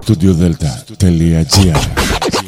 studiodelta.gr Καλή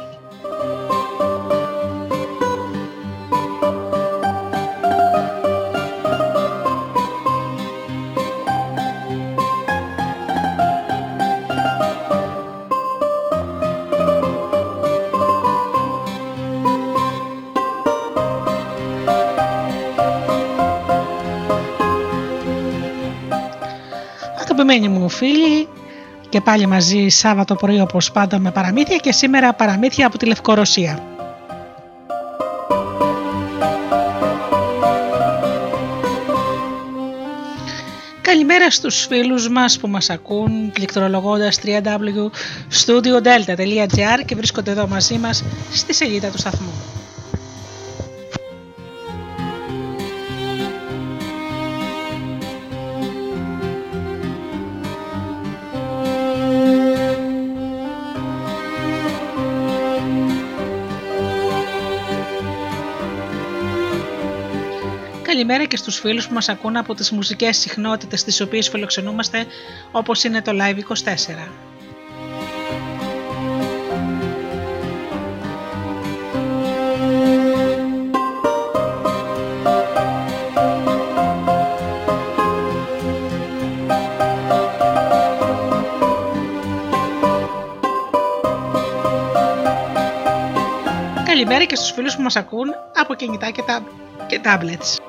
Φίλοι και πάλι μαζί Σάββατο πρωί όπως πάντα με παραμύθια και σήμερα παραμύθια από τη Λευκορωσία. Καλημέρα στους φίλους μας που μας ακούν πληκτρολογώντας www.studiodelta.gr και βρίσκονται εδώ μαζί μας στη σελίδα του σταθμού. Καλημέρα και στους φίλους που μας ακούν από τις μουσικές συχνότητες τις οποίες φιλοξενούμαστε όπως είναι το Live24. Καλημέρα και στους φίλους που μας ακούν από κινητά και, τα... και tablets.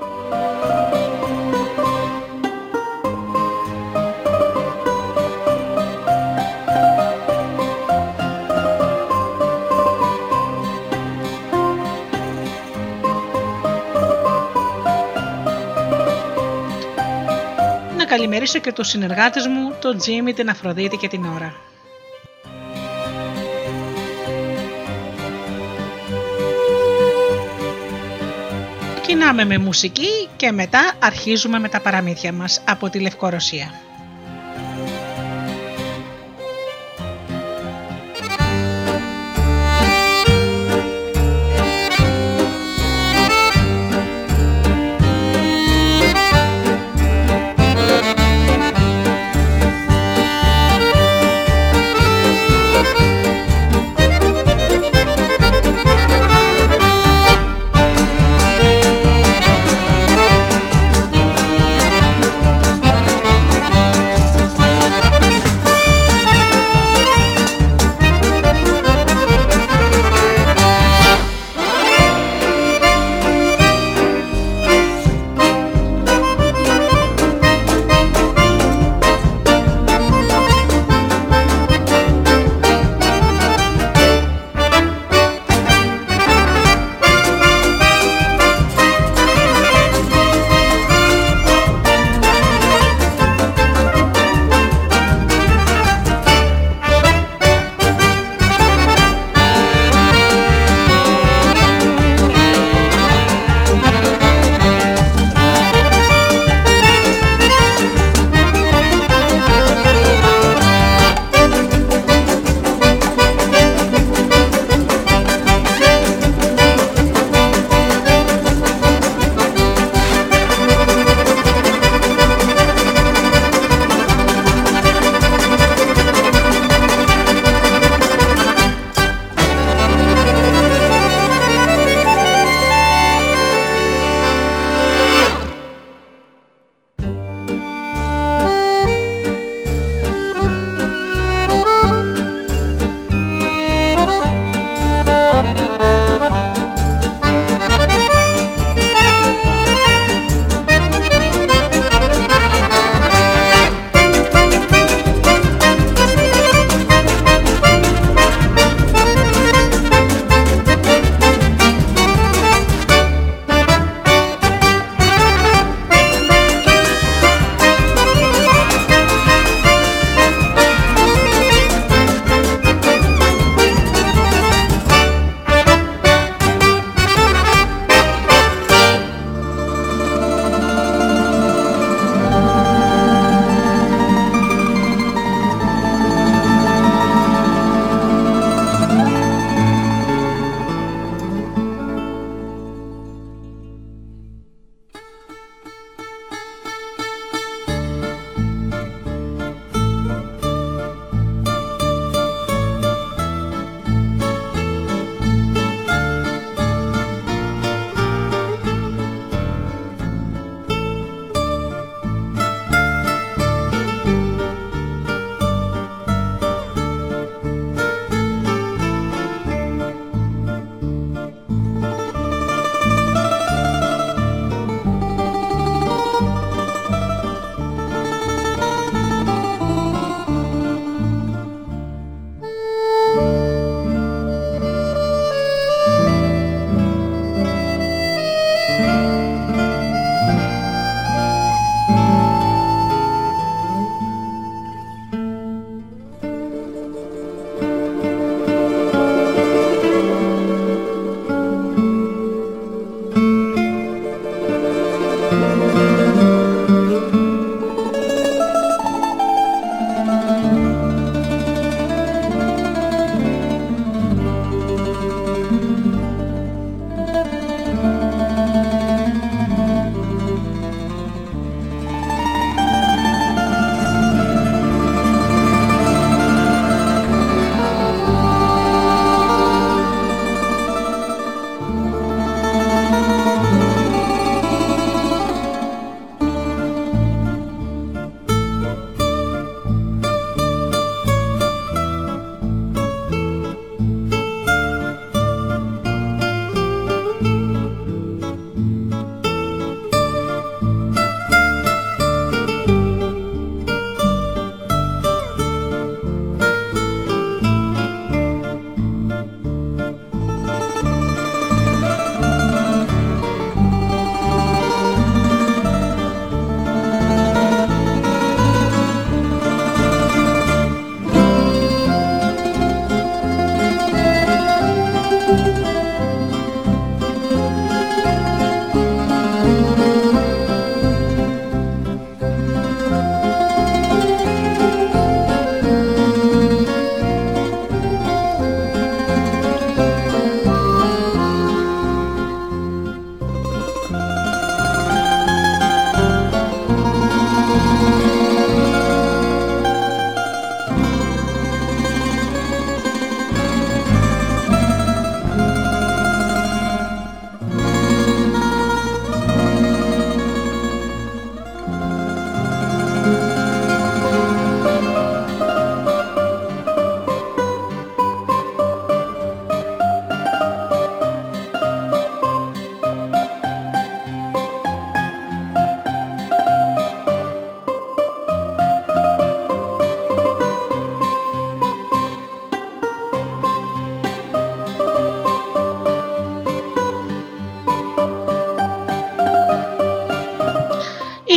Καλημερίσω και τους συνεργάτες μου, τον Τζίμι, την Αφροδίτη και την Ωρα. ξεκινάμε με μουσική και μετά αρχίζουμε με τα παραμύθια μας από τη Λευκορωσία.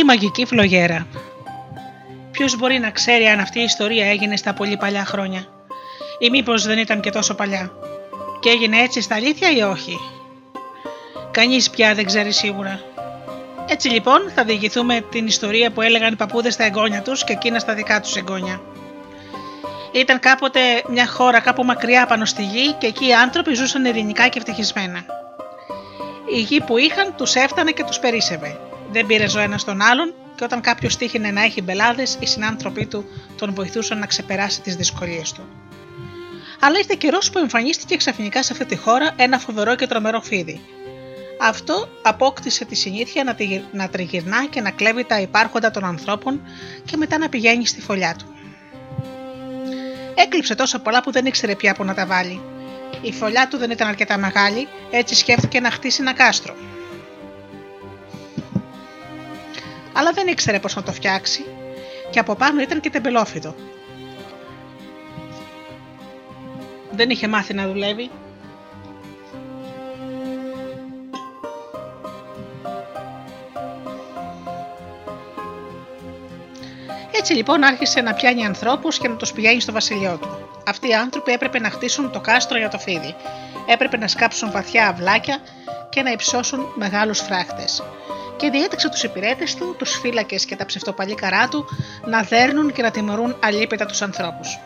Μαγική φλογέρα. Ποιος μπορεί να ξέρει αν αυτή η ιστορία έγινε στα πολύ παλιά χρόνια, ή μήπως δεν ήταν και τόσο παλιά, και έγινε έτσι στα αλήθεια ή όχι; Κανείς πια δεν ξέρει σίγουρα. Έτσι λοιπόν θα διηγηθούμε την ιστορία που έλεγαν οι παππούδες στα εγγόνια τους και εκείνα στα δικά τους εγγόνια. Ήταν κάποτε μια χώρα κάπου μακριά πάνω στη γη και εκεί οι άνθρωποι ζούσαν ειρηνικά και ευτυχισμένα. Η γη που είχαν τους έφτανε και τους περίσευε. Δεν πήρε ο ένας τον άλλον και όταν κάποιος τύχαινε να έχει μπελάδες, οι συνάνθρωποι του τον βοηθούσαν να ξεπεράσει τις δυσκολίες του. Αλλά ήρθε καιρός που εμφανίστηκε ξαφνικά σε αυτή τη χώρα ένα φοβερό και τρομερό φίδι, αυτό απόκτησε τη συνήθεια να τριγυρνά και να κλέβει τα υπάρχοντα των ανθρώπων και μετά να πηγαίνει στη φωλιά του. Έκλειψε τόσο πολλά που δεν ήξερε πια που να τα βάλει. Η φωλιά του δεν ήταν αρκετά μεγάλη, έτσι σκέφτηκε να χτίσει ένα κάστρο. Αλλά δεν ήξερε πώς να το φτιάξει και από πάνω ήταν και τεμπελόφιτο. Δεν είχε μάθει να δουλεύει Έτσι λοιπόν άρχισε να πιάνει ανθρώπους και να τους πηγαίνει στο βασιλειό του. Αυτοί οι άνθρωποι έπρεπε να χτίσουν το κάστρο για το φίδι. Έπρεπε να σκάψουν βαθιά αυλάκια και να υψώσουν μεγάλους φράχτες. Και διέταξε τους υπηρέτες του, τους φύλακες και τα ψευτοπαλίκαρά του να δέρνουν και να τιμωρούν αλίπητα τους ανθρώπους.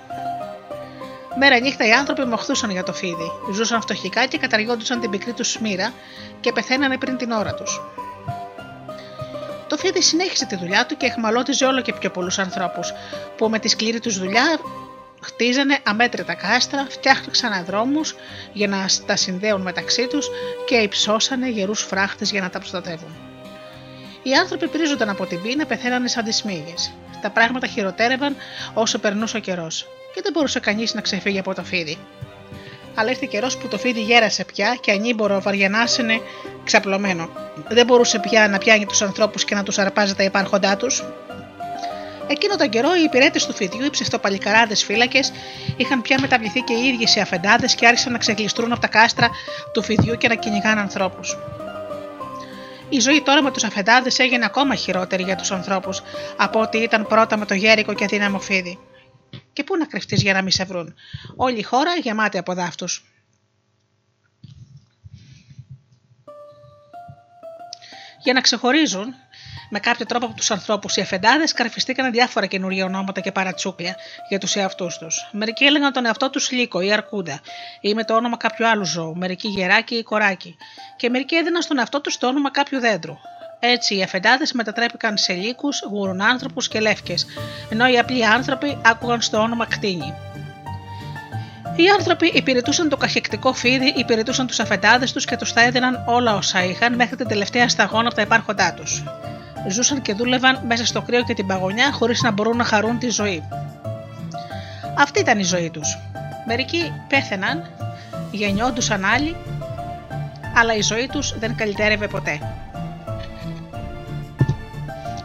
Μέρα νύχτα οι άνθρωποι μοχθούσαν για το φίδι. Ζούσαν φτωχικά και καταργόντουσαν την πικρή τους μοίρα και πεθαίνανε πριν την ώρα τους. Το φίδι συνέχισε τη δουλειά του και εχμαλώτιζε όλο και πιο πολλούς ανθρώπους, που με τη σκληρή τους δουλειά χτίζανε αμέτρητα κάστρα, φτιάχναν δρόμου για να τα συνδέουν μεταξύ τους και υψώσανε γερούς φράχτες για να τα προστατεύουν. Οι άνθρωποι πρίζονταν από την πείνα, πεθαίνανε σαν τις μύγες. Τα πράγματα χειροτέρευαν όσο περνούσε ο καιρός και δεν μπορούσε κανείς να ξεφύγει από το φίδι αλλά ήρθε καιρός που το φίδι γέρασε πια και ανήμπορο βαριανάσαινε ξαπλωμένο. Δεν μπορούσε πια να πιάνει τους ανθρώπους και να τους αρπάζει τα υπάρχοντά τους. Εκείνο τον καιρό οι υπηρέτες του φιδιού, οι ψευτοπαλικαράδες φύλακες, είχαν πια μεταβληθεί και οι ίδιοι σε αφεντάδες και άρχισαν να ξεγλιστρούν από τα κάστρα του φιδιού και να κυνηγάν ανθρώπους. Η ζωή τώρα με τους αφεντάδες έγινε ακόμα χειρότερη για τους ανθρώπους από ό,τι ήταν πρώτα με το γέρικο και αδύναμο φίδι. Και πού να κρυφτείς για να μην σε βρουν. Όλη η χώρα γεμάτη από δάφτους. Για να ξεχωρίζουν με κάποιο τρόπο από τους ανθρώπους, οι αφεντάδε καρφιστήκαν διάφορα καινούργια ονόματα και παρατσούκλια για τους εαυτούς τους. Μερικοί έλεγαν τον εαυτό τους Λύκο ή Αρκούντα, ή με το όνομα κάποιου άλλου ζώου, μερικοί γεράκι ή κοράκι, και μερικοί έδιναν στον εαυτό τους το όνομα κάποιου δέντρου. Έτσι οι αφεντάδε μετατρέπηκαν σε λύκους, γουρουνάνθρωπου και λεύκες, ενώ οι απλοί άνθρωποι άκουγαν στο όνομα κτίνη. Οι άνθρωποι υπηρετούσαν το καχεκτικό φίδι, υπηρετούσαν τους αφεντάδες τους και τους θα έδιναν όλα όσα είχαν μέχρι την τελευταία σταγόνα από τα υπάρχοντά τους. Ζούσαν και δούλευαν μέσα στο κρύο και την παγωνιά χωρίς να μπορούν να χαρούν τη ζωή. Αυτή ήταν η ζωή τους. Μερικοί πέθαιναν, γεννιόντουσαν άλλοι, αλλά η ζωή τους δεν καλυτέρευε ποτέ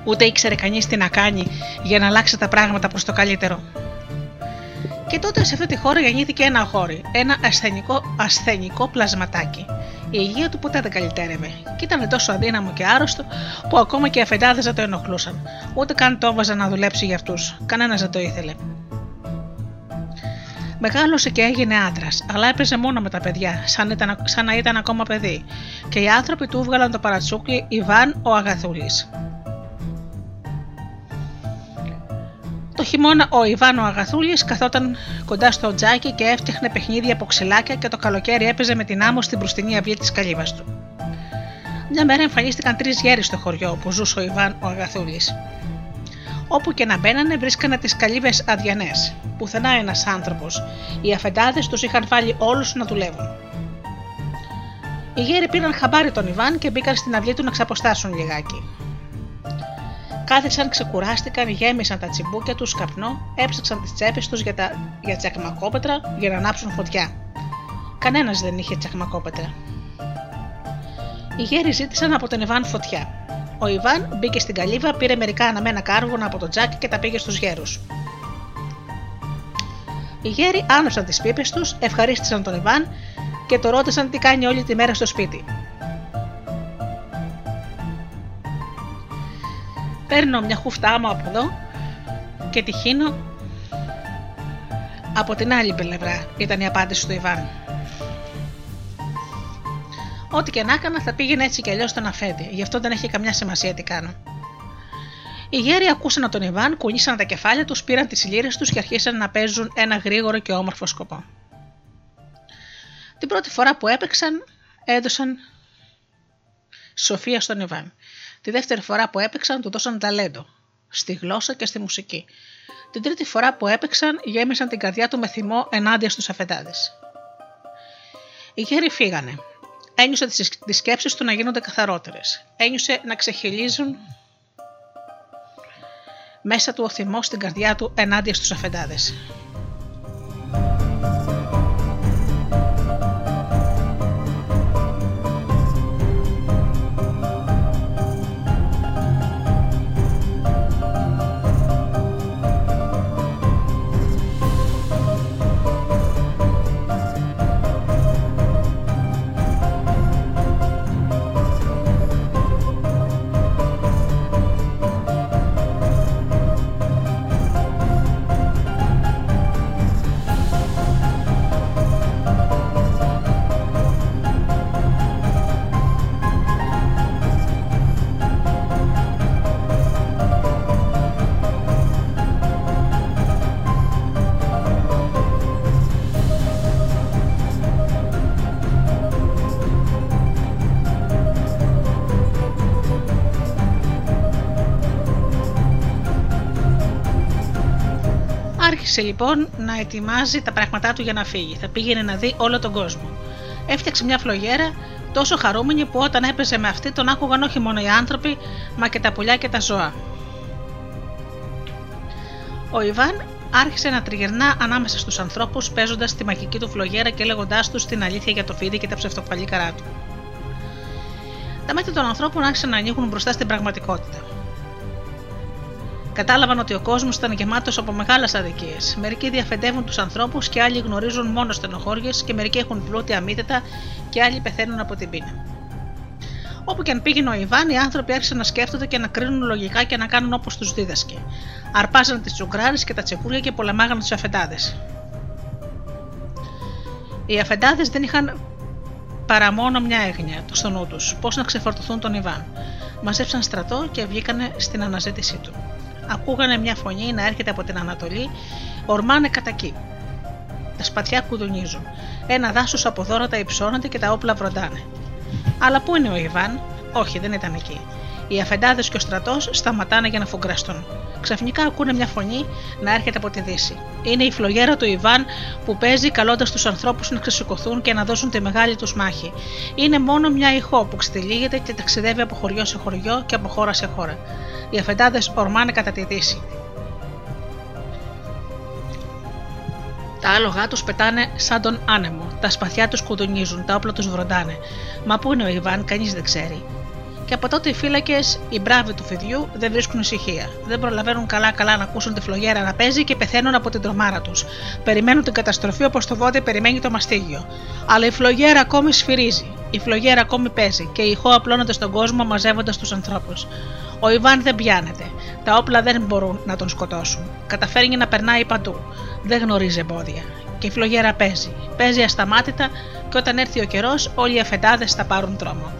ούτε ήξερε κανείς τι να κάνει για να αλλάξει τα πράγματα προς το καλύτερο. Και τότε σε αυτή τη χώρα γεννήθηκε ένα αγόρι, ένα ασθενικό, ασθενικό πλασματάκι. Η υγεία του ποτέ δεν καλυτέρευε και ήταν τόσο αδύναμο και άρρωστο που ακόμα και οι αφεντάδες δεν το ενοχλούσαν. Ούτε καν το έβαζαν να δουλέψει για αυτούς. Κανένας δεν το ήθελε. Μεγάλωσε και έγινε άντρας, αλλά έπαιζε μόνο με τα παιδιά, σαν, ήταν, σαν να ήταν ακόμα παιδί, και οι άνθρωποι του έβγαλαν το παρατσούκλι Ιβάν ο Αγαθούλης. Το χειμώνα ο Ιβάνο Αγαθούλης καθόταν κοντά στο τζάκι και έφτιαχνε παιχνίδια από ξυλάκια και το καλοκαίρι έπαιζε με την άμμο στην μπροστινή αυλή της καλύβας του. Μια μέρα εμφανίστηκαν τρεις γέροι στο χωριό όπου ζούσε ο Ιβάν ο Αγαθούλης. Όπου και να μπαίνανε βρίσκανε τις καλύβες αδιανές. Πουθενά ένας άνθρωπος. Οι αφεντάδες τους είχαν βάλει όλους να δουλεύουν. Οι γέροι πήραν χαμπάρι τον Ιβάν και μπήκαν στην αυλή του να ξαποστάσουν λιγάκι. Κάθισαν, ξεκουράστηκαν, γέμισαν τα τσιμπούκια τους καπνό, έψαξαν τις τσέπες τους για, τα... για τσακμακόπετρα για να ανάψουν φωτιά. Κανένας δεν είχε τσακμακόπετρα. Οι γέροι ζήτησαν από τον Ιβάν φωτιά. Ο Ιβάν μπήκε στην καλύβα, πήρε μερικά αναμένα κάρβουνα από το τζάκι και τα πήγε στους γέρους. Οι γέροι άνοιξαν τις πίπες τους, ευχαρίστησαν τον Ιβάν και το ρώτησαν τι κάνει όλη τη μέρα στο σπίτι. Παίρνω μια χούφτα άμμο από εδώ και τη χύνω από την άλλη πλευρά, ήταν η απάντηση του Ιβάν. Ό,τι και να έκανα θα πήγαινε έτσι κι αλλιώς στον αφέντη, γι' αυτό δεν έχει καμιά σημασία τι κάνω. Οι γέροι ακούσαν τον Ιβάν, κουνήσαν τα κεφάλια τους, πήραν τις λύρε τους και αρχίσαν να παίζουν ένα γρήγορο και όμορφο σκοπό. Την πρώτη φορά που έπαιξαν, έδωσαν σοφία στον Ιβάν. Τη δεύτερη φορά που έπαιξαν, του δώσαν ταλέντο στη γλώσσα και στη μουσική. Την τρίτη φορά που έπαιξαν, γέμισαν την καρδιά του με θυμό ενάντια στους αφεντάδες. Οι γέροι φύγανε. Ένιωσε τις σκέψεις του να γίνονται καθαρότερες. Ένιωσε να ξεχυλίζουν μέσα του ο θυμός στην καρδιά του ενάντια στους αφεντάδες. Λοιπόν να ετοιμάζει τα πράγματά του για να φύγει. Θα πήγαινε να δει όλο τον κόσμο. Έφτιαξε μια φλογέρα τόσο χαρούμενη που όταν έπαιζε με αυτή τον άκουγαν όχι μόνο οι άνθρωποι, μα και τα πουλιά και τα ζώα. Ο Ιβάν άρχισε να τριγυρνά ανάμεσα στους ανθρώπους, παίζοντας τη μαγική του φλογέρα και λέγοντάς τους την αλήθεια για το φίδι και τα ψευτοπαλίκαρά του. Τα μάτια των ανθρώπων άρχισαν να ανοίγουν μπροστά στην πραγματικότητα. Κατάλαβαν ότι ο κόσμος ήταν γεμάτος από μεγάλες αδικίες. Μερικοί διαφεντεύουν τους ανθρώπους και άλλοι γνωρίζουν μόνο στενοχώριες και μερικοί έχουν πλούτη αμύτητα και άλλοι πεθαίνουν από την πείνα. Όπου και αν πήγαινε ο Ιβάν, οι άνθρωποι άρχισαν να σκέφτονται και να κρίνουν λογικά και να κάνουν όπως τους δίδασκε. Αρπάζαν τις τσουγκράρες και τα τσεκούρια και πολεμάγαν τους αφεντάδες. Οι αφεντάδες δεν είχαν παρά μόνο μια έγνοια το στο νου τους, πώς να ξεφορτωθούν τον Ιβάν. Μαζέψαν στρατό και βγήκαν στην αναζήτησή του ακούγανε μια φωνή να έρχεται από την Ανατολή, ορμάνε κατά εκεί. Τα σπαθιά κουδουνίζουν. Ένα δάσος από δώρατα υψώνεται και τα όπλα βροντάνε. Αλλά πού είναι ο Ιβάν, όχι δεν ήταν εκεί. Οι αφεντάδες και ο στρατός σταματάνε για να φουγκραστούν. Ξαφνικά ακούνε μια φωνή να έρχεται από τη Δύση. Είναι η φλογέρα του Ιβάν που παίζει καλώντας τους ανθρώπους να ξεσηκωθούν και να δώσουν τη μεγάλη τους μάχη. Είναι μόνο μια ηχό που ξετυλίγεται και ταξιδεύει από χωριό σε χωριό και από χώρα σε χώρα. Οι αφεντάδες ορμάνε κατά τη Δύση. Τα άλογα τους πετάνε σαν τον άνεμο. Τα σπαθιά τους κουδουνίζουν, τα όπλα τους βροντάνε. Μα πού είναι ο Ιβάν, κανείς δεν ξέρει και από τότε οι φύλακες, οι μπράβοι του φιδιού, δεν βρίσκουν ησυχία. Δεν προλαβαίνουν καλά-καλά να ακούσουν τη φλογέρα να παίζει και πεθαίνουν από την τρομάρα τους. Περιμένουν την καταστροφή όπως το βόδι περιμένει το μαστίγιο. Αλλά η φλογέρα ακόμη σφυρίζει. Η φλογέρα ακόμη παίζει και οι ηχό απλώνονται στον κόσμο μαζεύοντας τους ανθρώπους. Ο Ιβάν δεν πιάνεται. Τα όπλα δεν μπορούν να τον σκοτώσουν. Καταφέρνει να περνάει παντού. Δεν γνωρίζει εμπόδια. Και η φλογέρα παίζει. Παίζει ασταμάτητα και όταν έρθει ο καιρός, όλοι οι αφεντάδες θα πάρουν τρόμο.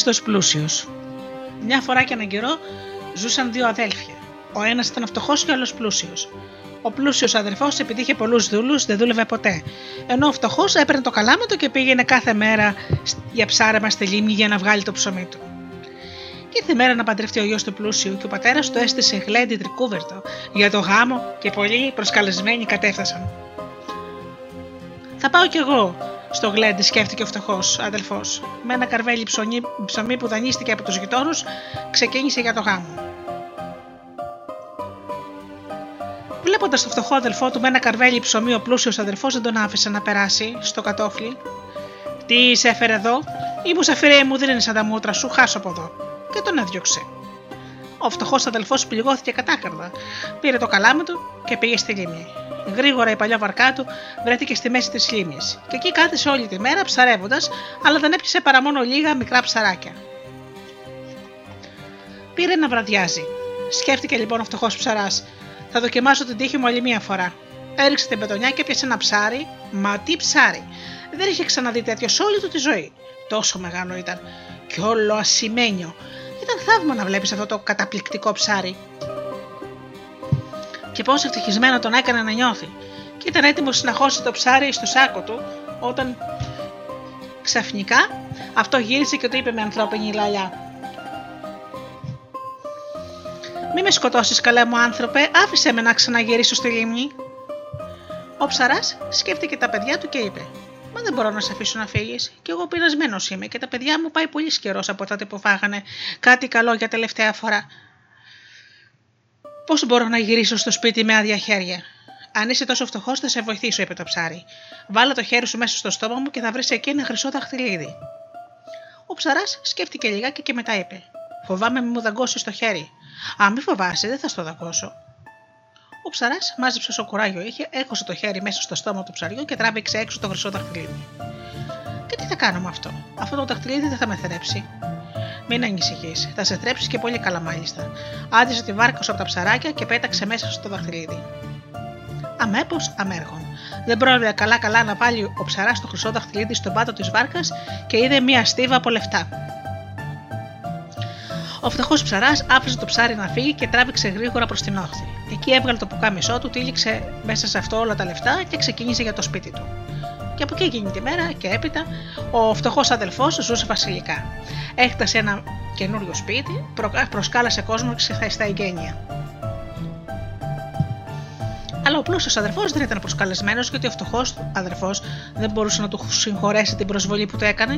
Άπλιστο πλούσιος. Μια φορά και έναν καιρό ζούσαν δύο αδέλφια. Ο ένας ήταν φτωχός και ο άλλος πλούσιος. Ο πλούσιος αδερφός, επειδή είχε πολλούς δούλους, δεν δούλευε ποτέ. Ενώ ο φτωχός έπαιρνε το καλάμετο και πήγαινε κάθε μέρα για ψάρεμα στη λίμνη για να βγάλει το ψωμί του. Και ήρθε η μέρα να παντρευτεί ο γιος του πλούσιου και ο πατέρας του έστησε γλέντι τρικούβερτο για το γάμο και πολλοί προσκαλεσμένοι κατέφτασαν. Θα πάω κι εγώ στο γλέντι, σκέφτηκε ο φτωχός αδελφός. Με ένα καρβέλι ψωμί, ψωμί που δανείστηκε από τους γειτόνους, ξεκίνησε για το γάμο. Βλέποντας το φτωχό αδελφό του με ένα καρβέλι ψωμί, ο πλούσιος αδελφός δεν τον άφησε να περάσει στο κατόφλι. Τι σε έφερε εδώ, ή μου σαφηρέ μου δίνει σαν τα μούτρα σου, χάσω από εδώ. Και τον έδιωξε. Ο φτωχός αδελφός πληγώθηκε κατάκαρδα. Πήρε το καλάμι του και πήγε στη λίμνη. Γρήγορα η παλιά βαρκά του βρέθηκε στη μέση της λίμνης. Και εκεί κάθισε όλη τη μέρα ψαρεύοντας, αλλά δεν έπιασε παρά μόνο λίγα μικρά ψαράκια. Πήρε να βραδιάζει. Σκέφτηκε λοιπόν ο φτωχός ψαράς, θα δοκιμάσω την τύχη μου άλλη μία φορά. Έριξε την πετονιά και έπιασε ένα ψάρι. Μα τι ψάρι! Δεν είχε ξαναδεί τέτοιο σε όλη του τη ζωή. Τόσο μεγάλο ήταν. Και όλο ασημένιο. Ήταν θαύμα να βλέπεις αυτό το καταπληκτικό ψάρι. Και πόσο ευτυχισμένο τον έκανε να νιώθει. Και ήταν έτοιμος να χώσει το ψάρι στο σάκο του, όταν ξαφνικά αυτό γύρισε και το είπε με ανθρώπινη λαλιά. Μη με σκοτώσεις, καλέ μου άνθρωπε, άφησε με να ξαναγυρίσω στη λίμνη. Ο ψαράς σκέφτηκε τα παιδιά του και είπε: Μα δεν μπορώ να σε αφήσω να φύγεις. Κι εγώ πειρασμένος είμαι και τα παιδιά μου πάει πολύ καιρός από τότε που φάγανε κάτι καλό για τελευταία φορά. Πώς μπορώ να γυρίσω στο σπίτι με άδεια χέρια; Αν είσαι τόσο φτωχός, θα σε βοηθήσω, είπε το ψάρι. Βάλε το χέρι σου μέσα στο στόμα μου και θα βρεις εκεί ένα χρυσό δαχτυλίδι. Ο ψαράς σκέφτηκε λιγάκι και μετά είπε: Φοβάμαι μη μου δαγκώσεις το χέρι. Α, μη φοβάσαι, δεν θα στο δακώσω. Ο ψαράς μάζεψε όσο κουράγιο είχε, έκοσε το χέρι μέσα στο στόμα του ψαριού και τράβηξε έξω το χρυσό δαχτυλίδι. Και τι θα κάνω με αυτό, αυτό το δαχτυλίδι δεν θα με θρέψει. Μην ανησυχείς, θα σε θρέψεις και πολύ καλά μάλιστα. Άντισε τη βάρκα σου από τα ψαράκια και πέταξε μέσα στο δαχτυλίδι. Αμέπως αμέργων. Δεν πρόλαβε καλά-καλά να βάλει ο ψαράς το χρυσό δαχτυλίδι στον πάτο της βάρκας και είδε μία στίβα από λεφτά. Ο φτωχός ψαράς άφησε το ψάρι να φύγει και τράβηξε γρήγορα προς την όχθη. Εκεί έβγαλε το πουκάμισό του, τύλιξε μέσα σε αυτό όλα τα λεφτά και ξεκίνησε για το σπίτι του. Και από εκεί εκείνη τη μέρα και έπειτα ο φτωχός αδελφός ζούσε βασιλικά. Έχτασε ένα καινούριο σπίτι, προσκάλασε κόσμο στα εγγένεια. Αλλά ο πλούσιος αδερφό δεν ήταν προσκαλεσμένος γιατί ο φτωχός αδερφό δεν μπορούσε να του συγχωρέσει την προσβολή που του έκανε.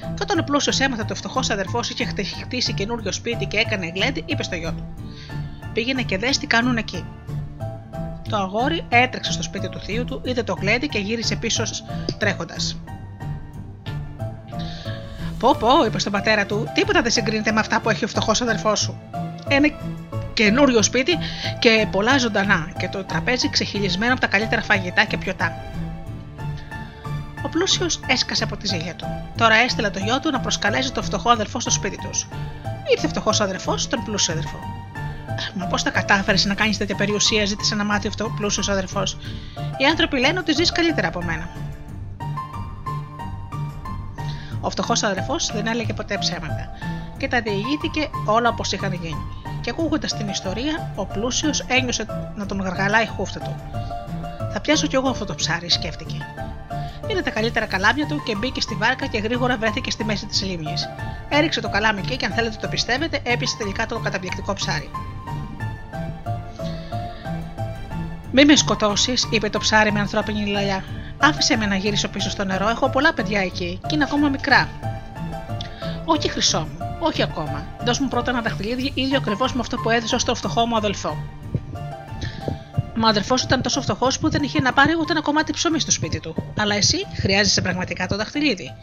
Και όταν ο πλούσιος έμαθε ότι ο φτωχός αδερφό είχε χτίσει καινούριο σπίτι και έκανε γλέντι, είπε στο γιο του: Πήγαινε και δες τι κάνουν εκεί. Το αγόρι έτρεξε στο σπίτι του θείου του, είδε το γλέντι και γύρισε πίσω τρέχοντας. Πω, πω, είπε στον πατέρα του, τίποτα δεν συγκρίνεται με αυτά που έχει ο φτωχός αδερφός σου. Ένα καινούριο σπίτι και πολλά ζωντανά και το τραπέζι ξεχυλισμένο από τα καλύτερα φαγητά και πιωτά. Ο πλούσιος έσκασε από τη ζήλια του. Τώρα έστειλε το γιο του να προσκαλέσει τον φτωχό αδερφό στο σπίτι τους. Ήρθε φτωχός αδερφός στον πλούσιο αδερφό. Μα πώς τα κατάφερες να κάνεις τέτοια περιουσία, ζήτησε να μάθει αυτό ο πλούσιο αδερφός. Οι άνθρωποι λένε ότι ζεις καλύτερα από μένα. Ο φτωχός αδερφός δεν έλεγε ποτέ ψέματα και τα διηγήθηκε όλα όπως είχαν γίνει. Και ακούγοντας την ιστορία, ο πλούσιος ένιωσε να τον γαργαλάει χούφτα του. Θα πιάσω κι εγώ αυτό το ψάρι, σκέφτηκε. Πήρε τα καλύτερα καλάμια του και μπήκε στη βάρκα και γρήγορα βρέθηκε στη μέση της λίμνης. Έριξε το καλάμι εκεί και αν θέλετε το πιστεύετε, έπεισε τελικά το καταπληκτικό ψάρι. Μη με σκοτώσεις, είπε το ψάρι με ανθρώπινη λαλιά. Άφησε με να γυρίσω πίσω στο νερό, έχω πολλά παιδιά εκεί και είναι ακόμα μικρά. Όχι, χρυσό μου, όχι ακόμα. Δώσ' μου πρώτα ένα δαχτυλίδι ίδιο ακριβώς με αυτό που έδωσα στο φτωχό μου αδελφό. Μα ο αδελφός ήταν τόσο φτωχός που δεν είχε να πάρει ούτε ένα κομμάτι ψωμί στο σπίτι του. Αλλά εσύ χρειάζεσαι πραγματικά το δαχτυλίδι.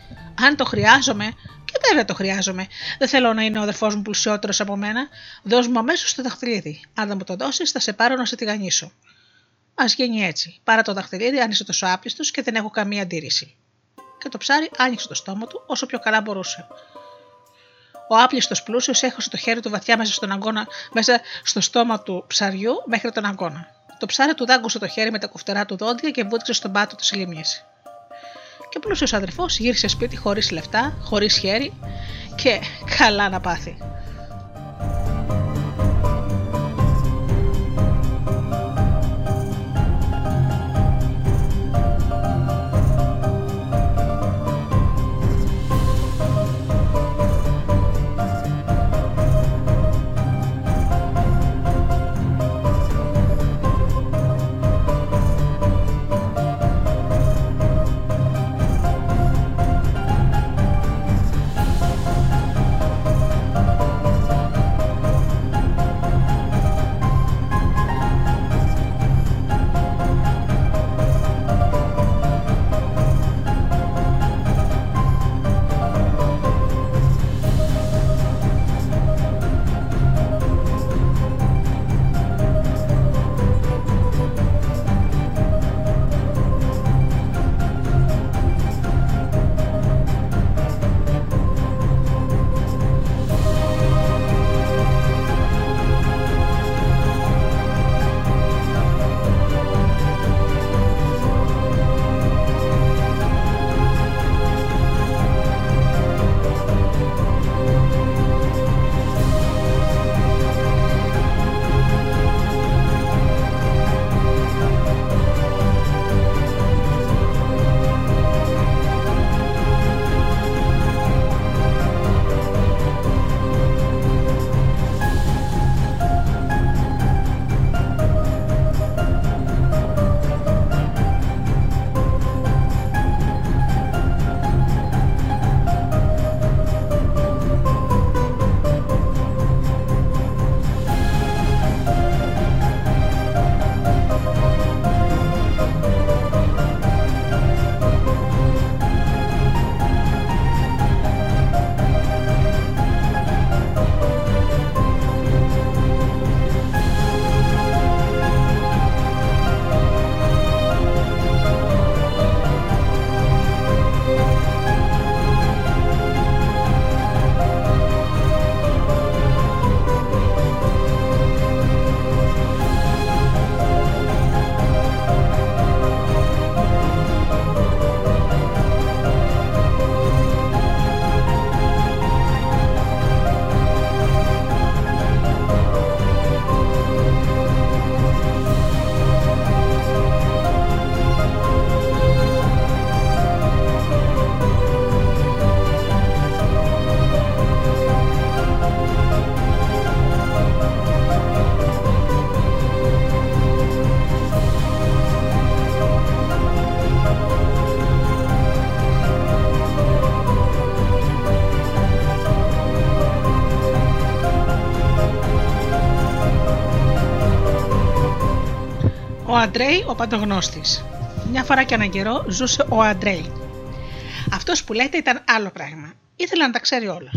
Αν το χρειάζομαι, και βέβαια το χρειάζομαι, δεν θέλω να είναι ο αδελφός μου πλουσιότερος από μένα, δώσ' μου αμέσως το δαχτυλίδι. Αν δεν μου το δώσεις, θα σε πάρω να σε τηγανίσω. Α γίνει έτσι. Πάρε το δαχτυλίδι αν είσαι τόσο άπλιστο και δεν έχω καμία αντίρρηση. Και το ψάρι άνοιξε το στόμα του όσο πιο καλά μπορούσε. Ο άπλιστος πλούσιος έχωσε το χέρι του βαθιά μέσα, στον αγκώνα, μέσα στο στόμα του ψαριού μέχρι τον αγκώνα. Το ψάρι του δάγκωσε το χέρι με τα κουφτερά του δόντια και βούτυξε στον πάτο της λίμνης. Και ο πλούσιος αδερφός γύρισε σπίτι χωρίς λεφτά, χωρίς χέρι και καλά να πάθει. Αντρέι ο Παντογνώστης. Μια φορά και έναν καιρό ζούσε ο Αντρέι. Αυτός που λέτε ήταν άλλο πράγμα. Ήθελε να τα ξέρει όλα.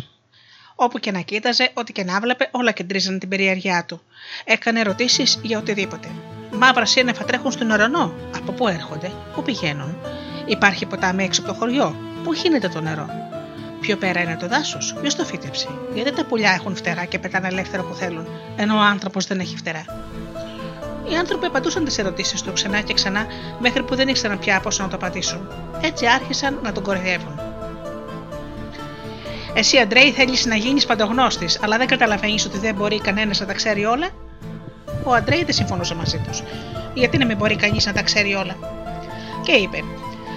Όπου και να κοίταζε, ό,τι και να βλέπε, όλα κεντρίζαν την περιέργειά του. Έκανε ερωτήσεις για οτιδήποτε. Μαύρα σύννεφα τρέχουν στον ουρανό. Από πού έρχονται, πού πηγαίνουν; Υπάρχει ποτάμι έξω από το χωριό; Πού χύνεται το νερό; Πιο πέρα είναι το δάσος. Ποιος το φύτεψε; Γιατί τα πουλιά έχουν φτερά και πετάνε ελεύθερα που θέλουν, ενώ ο άνθρωπος δεν έχει φτερά; Οι άνθρωποι απαντούσαν τις ερωτήσεις του ξανά και ξανά, μέχρι που δεν ήξεραν πια πώ να το απαντήσουν. Έτσι άρχισαν να τον κοροϊδεύουν. Εσύ, Αντρέι, θέλεις να γίνεις παντογνώστης, αλλά δεν καταλαβαίνεις ότι δεν μπορεί κανένας να τα ξέρει όλα; Ο Αντρέι δεν συμφωνούσε μαζί τους. Γιατί να μην μπορεί κανείς να τα ξέρει όλα; Και είπε: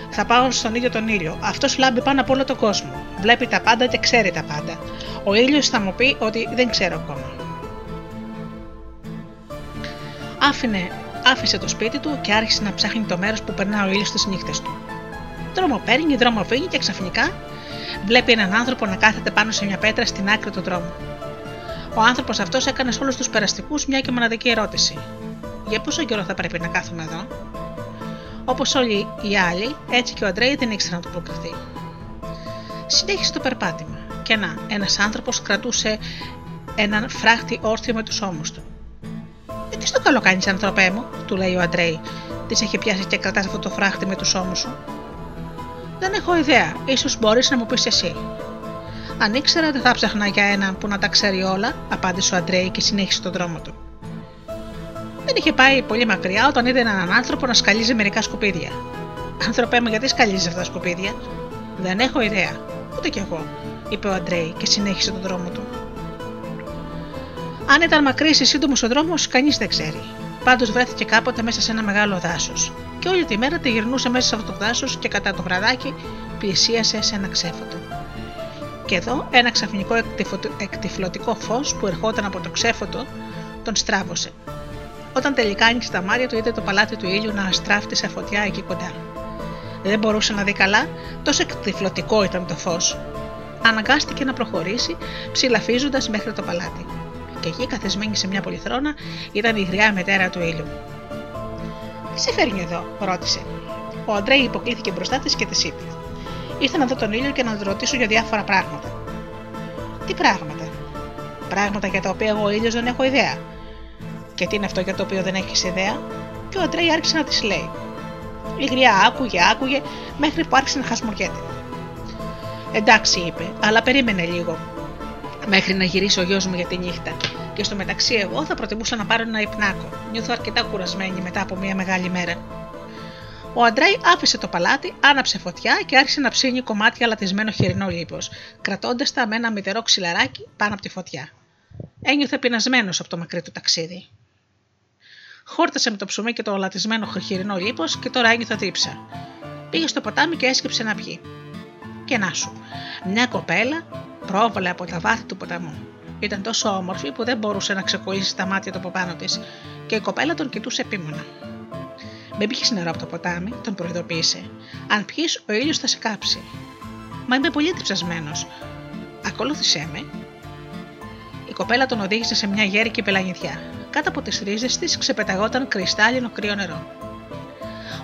Θα πάω στον ίδιο τον ήλιο. Αυτός λάμπει πάνω από όλο τον κόσμο. Βλέπει τα πάντα και ξέρει τα πάντα. Ο ήλιος θα μου πει ότι δεν ξέρω ακόμα άφηνε, άφησε το σπίτι του και άρχισε να ψάχνει το μέρος που περνά ο ήλιος στις νύχτες του. Δρόμο παίρνει, δρόμο φύγει και ξαφνικά βλέπει έναν άνθρωπο να κάθεται πάνω σε μια πέτρα στην άκρη του δρόμου. Ο άνθρωπος αυτός έκανε σε όλους τους περαστικούς μια και μοναδική ερώτηση. Για πόσο καιρό θα πρέπει να κάθομαι εδώ; Όπως όλοι οι άλλοι, έτσι και ο Αντρέι δεν ήξερε να το προκριθεί. Συνέχισε το περπάτημα και να, ένας άνθρωπος κρατούσε έναν φράχτη όρθιο με τους ώμους του. Ε, τι στο καλό κάνεις, ανθρωπέ μου, του λέει ο Αντρέι. Τη έχει πιάσει και κρατάς αυτό το φράχτη με τους ώμους σου. Δεν έχω ιδέα, ίσως μπορείς να μου πεις εσύ. Αν ήξερα, δεν θα ψάχνα για έναν που να τα ξέρει όλα, απάντησε ο Αντρέι και συνέχισε τον δρόμο του. Δεν είχε πάει πολύ μακριά όταν είδε έναν άνθρωπο να σκαλίζει μερικά σκουπίδια. Άνθρωπέ μου, γιατί σκαλίζεις αυτά τα σκουπίδια; Δεν έχω ιδέα. Ούτε κι εγώ, είπε ο Αντρέη και συνέχισε τον δρόμο του. Αν ήταν μακρύς ή σύντομος ο δρόμος, κανείς δεν ξέρει. Πάντως βρέθηκε κάποτε μέσα σε ένα μεγάλο δάσος. Και όλη τη μέρα τη γυρνούσε μέσα σε αυτό το δάσος και κατά το βραδάκι πλησίασε σε ένα ξέφωτο. Και εδώ ένα ξαφνικό εκτυφλωτικό φως που ερχόταν από το ξέφωτο τον στράβωσε. Όταν τελικά άνοιξε τα μάτια του, είδε το παλάτι του ήλιου να αστράφτει σε φωτιά εκεί κοντά. Δεν μπορούσε να δει καλά, τόσο εκτυφλωτικό ήταν το φως. Αναγκάστηκε να προχωρήσει, ψηλαφίζοντας μέχρι το παλάτι. Και εκεί, καθισμένη σε μια πολυθρόνα, ήταν η γριά μετέρα του ήλιου. Τι σε φέρνει εδώ, ρώτησε. Ο Αντρέι υποκλήθηκε μπροστά της και της είπε: Ήρθα να δω τον ήλιο και να τον ρωτήσω για διάφορα πράγματα. Τι πράγματα, Πράγματα για τα οποία εγώ ο ήλιος δεν έχω ιδέα. Και τι είναι αυτό για το οποίο δεν έχεις ιδέα, και ο Αντρέι άρχισε να της λέει. Η γριά άκουγε, άκουγε, μέχρι που άρχισε να χασμοκέται. Εντάξει, είπε, αλλά περίμενε λίγο, μέχρι να γυρίσει ο γιος μου για τη νύχτα. Και στο μεταξύ, εγώ θα προτιμούσα να πάρω ένα υπνάκο. Νιώθω αρκετά κουρασμένη μετά από μια μεγάλη μέρα. Ο Αντρέι άφησε το παλάτι, άναψε φωτιά και άρχισε να ψήνει κομμάτια λατισμένο χοιρινό λίπος, κρατώντας τα με ένα μητερό ξυλαράκι πάνω από τη φωτιά. Ένιωθε πεινασμένος από το μακρύ του ταξίδι. Χόρτασε με το ψωμί και το λατισμένο χοιρινό λίπος και τώρα ένιωθε δίψα. Πήγε στο ποτάμι και έσκυψε να πιει. Και να σου, μια κοπέλα πρόβαλε από τα βάθη του ποταμού. Ήταν τόσο όμορφη που δεν μπορούσε να ξεκολλήσει τα μάτια του από πάνω της και η κοπέλα τον κοιτούσε επίμονα. Μην πιεις νερό από το ποτάμι, τον προειδοποίησε. Αν πιεις, ο ήλιος θα σε κάψει. Μα είμαι πολύ τριψασμένο. Ακολούθησέ με. Η κοπέλα τον οδήγησε σε μια γέρικη πελαγιδιά. Κάτω από τις ρίζες της ξεπεταγόταν κρυστάλλινο κρύο νερό.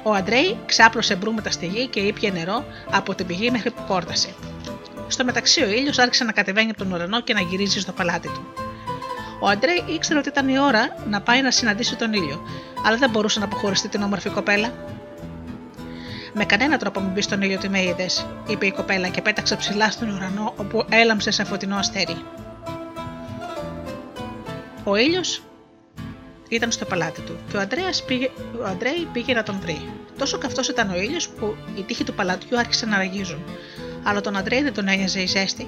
Ο Αντρέι ξάπλωσε μπρούμετα στη γη και ήπια νερό από την πηγή μέχρι που κόρτασε. Στο μεταξύ, ο ήλιος άρχισε να κατεβαίνει από τον ουρανό και να γυρίζει στο παλάτι του. Ο Αντρέι ήξερε ότι ήταν η ώρα να πάει να συναντήσει τον ήλιο, αλλά δεν μπορούσε να αποχωριστεί την όμορφη κοπέλα. Με κανένα τρόπο μην μπει στον ήλιο τι με είδες, είπε η κοπέλα και πέταξε ψηλά στον ουρανό όπου έλαμψε σε φωτεινό αστέρι. Ο ήλιος ήταν στο παλάτι του και ο, πήγε, ο Αντρέι πήγε να τον βρει. Τόσο καυτός ήταν ο ήλιος που οι τείχοι του παλατιού άρχισαν να ραγίζουν. Αλλά τον Αντρέι δεν τον ένοιαζε η ζέστη.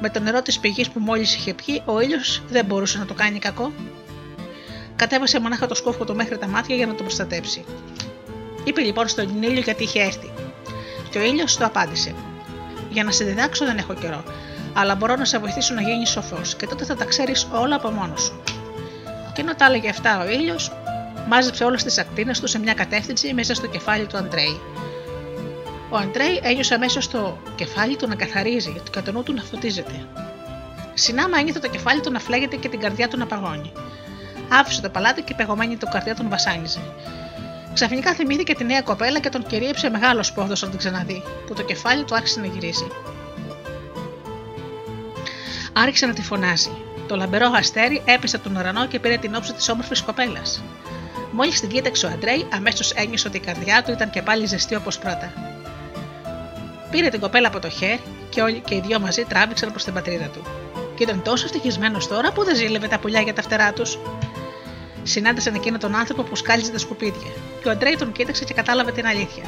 Με το νερό της πηγής που μόλις είχε πιει, ο ήλιος δεν μπορούσε να το κάνει κακό. Κατέβασε μονάχα το σκόφο του μέχρι τα μάτια για να τον προστατέψει. Είπε λοιπόν στον ήλιο γιατί είχε έρθει. Και ο ήλιος το απάντησε: Για να σε διδάξω δεν έχω καιρό, αλλά μπορώ να σε βοηθήσω να γίνεις σοφός και τότε θα τα ξέρεις όλα από μόνος σου. Και ενώ τα έλεγε αυτά ο ήλιος, μάζεψε όλες τις ακτίνες του σε μια κατεύθυνση μέσα στο κεφάλι του Αντρέη. Ο Αντρέη ένιωσε αμέσως το κεφάλι του να καθαρίζει και το νου του να φωτίζεται. Συνάμα ένιωθε το κεφάλι του να φλέγεται και την καρδιά του να παγώνει. Άφησε το παλάτι και πεγωμένη το καρδιά του να βασάνιζε. Ξαφνικά θυμήθηκε τη νέα κοπέλα και τον κυρίεψε μεγάλος πόδος όταν την ξαναδεί, που το κεφάλι του άρχισε να γυρίζει. Άρχισε να τη φωνάζει. Το λαμπερό αστέρι έπεσε από τον ουρανό και πήρε την όψη της όμορφης κοπέλας. Μόλις την κοίταξε ο Αντρέι, αμέσως ένιωσε ότι η καρδιά του ήταν και πάλι ζεστή όπως πρώτα. Πήρε την κοπέλα από το χέρι και όλοι και οι δυο μαζί τράβηξαν προς την πατρίδα του. Και ήταν τόσο ευτυχισμένος τώρα που δεν ζήλευε τα πουλιά για τα φτερά τους. Συνάντησαν εκείνο τον άνθρωπο που σκάλιζε τα σκουπίδια, και ο Αντρέι τον κοίταξε και κατάλαβε την αλήθεια.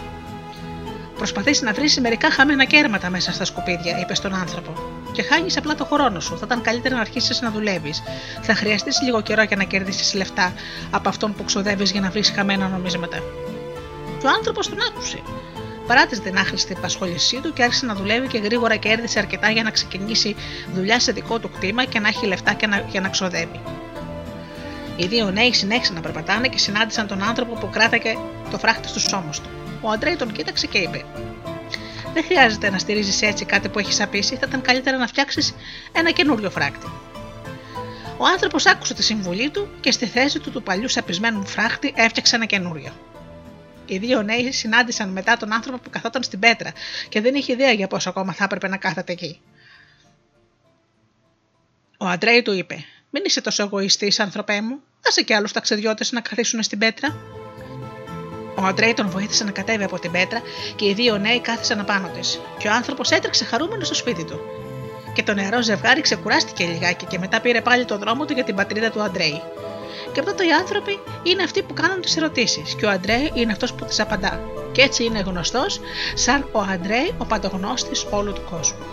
Προσπαθεί να βρεις μερικά χαμένα κέρματα μέσα στα σκουπίδια, είπε στον άνθρωπο. Και χάνεις απλά το χρόνο σου. Θα ήταν καλύτερα να αρχίσεις να δουλεύεις. Θα χρειαστείς λίγο καιρό για να κερδίσεις λεφτά από αυτόν που ξοδεύεις για να βρεις χαμένα νομίσματα. Και ο άνθρωπος τον άκουσε. Παράτησε την άχρηστη επασχόλησή του και άρχισε να δουλεύει και γρήγορα κέρδισε αρκετά για να ξεκινήσει δουλειά σε δικό του κτήμα και να έχει λεφτά και να, για να ξοδεύει. Οι δύο νέοι συνέχισαν να περπατάνε και συνάντησαν τον άνθρωπο που κράταγε το φράχτη στους ώμου του. Ο Αντρέι τον κοίταξε και είπε: Δεν χρειάζεται να στηρίζεις έτσι κάτι που έχεις απίσει, θα ήταν καλύτερα να φτιάξεις ένα καινούριο φράκτη. Ο άνθρωπος άκουσε τη συμβουλή του και στη θέση του του παλιού σαπισμένου φράχτη έφτιαξε ένα καινούριο. Οι δύο νέοι συνάντησαν μετά τον άνθρωπο που καθόταν στην πέτρα και δεν είχε ιδέα για πόσο ακόμα θα έπρεπε να κάθεται εκεί. Ο Αντρέι του είπε: Μην είσαι τόσο εγωιστής, άνθρωπέ μου, άσε και άλλους ταξιδιώτες να καθίσουν στην πέτρα. Ο Αντρέι τον βοήθησε να κατέβει από την πέτρα και οι δύο νέοι κάθισαν απάνω της. Και ο άνθρωπος έτρεξε χαρούμενος στο σπίτι του. Και το νεαρό ζευγάρι ξεκουράστηκε λιγάκι και μετά πήρε πάλι το δρόμο του για την πατρίδα του Αντρέι. Και τότε οι άνθρωποι είναι αυτοί που κάνουν τις ερωτήσεις και ο Αντρέι είναι αυτός που τις απαντά. Και έτσι είναι γνωστός σαν ο Αντρέι, ο παντογνώστης όλου του κόσμου.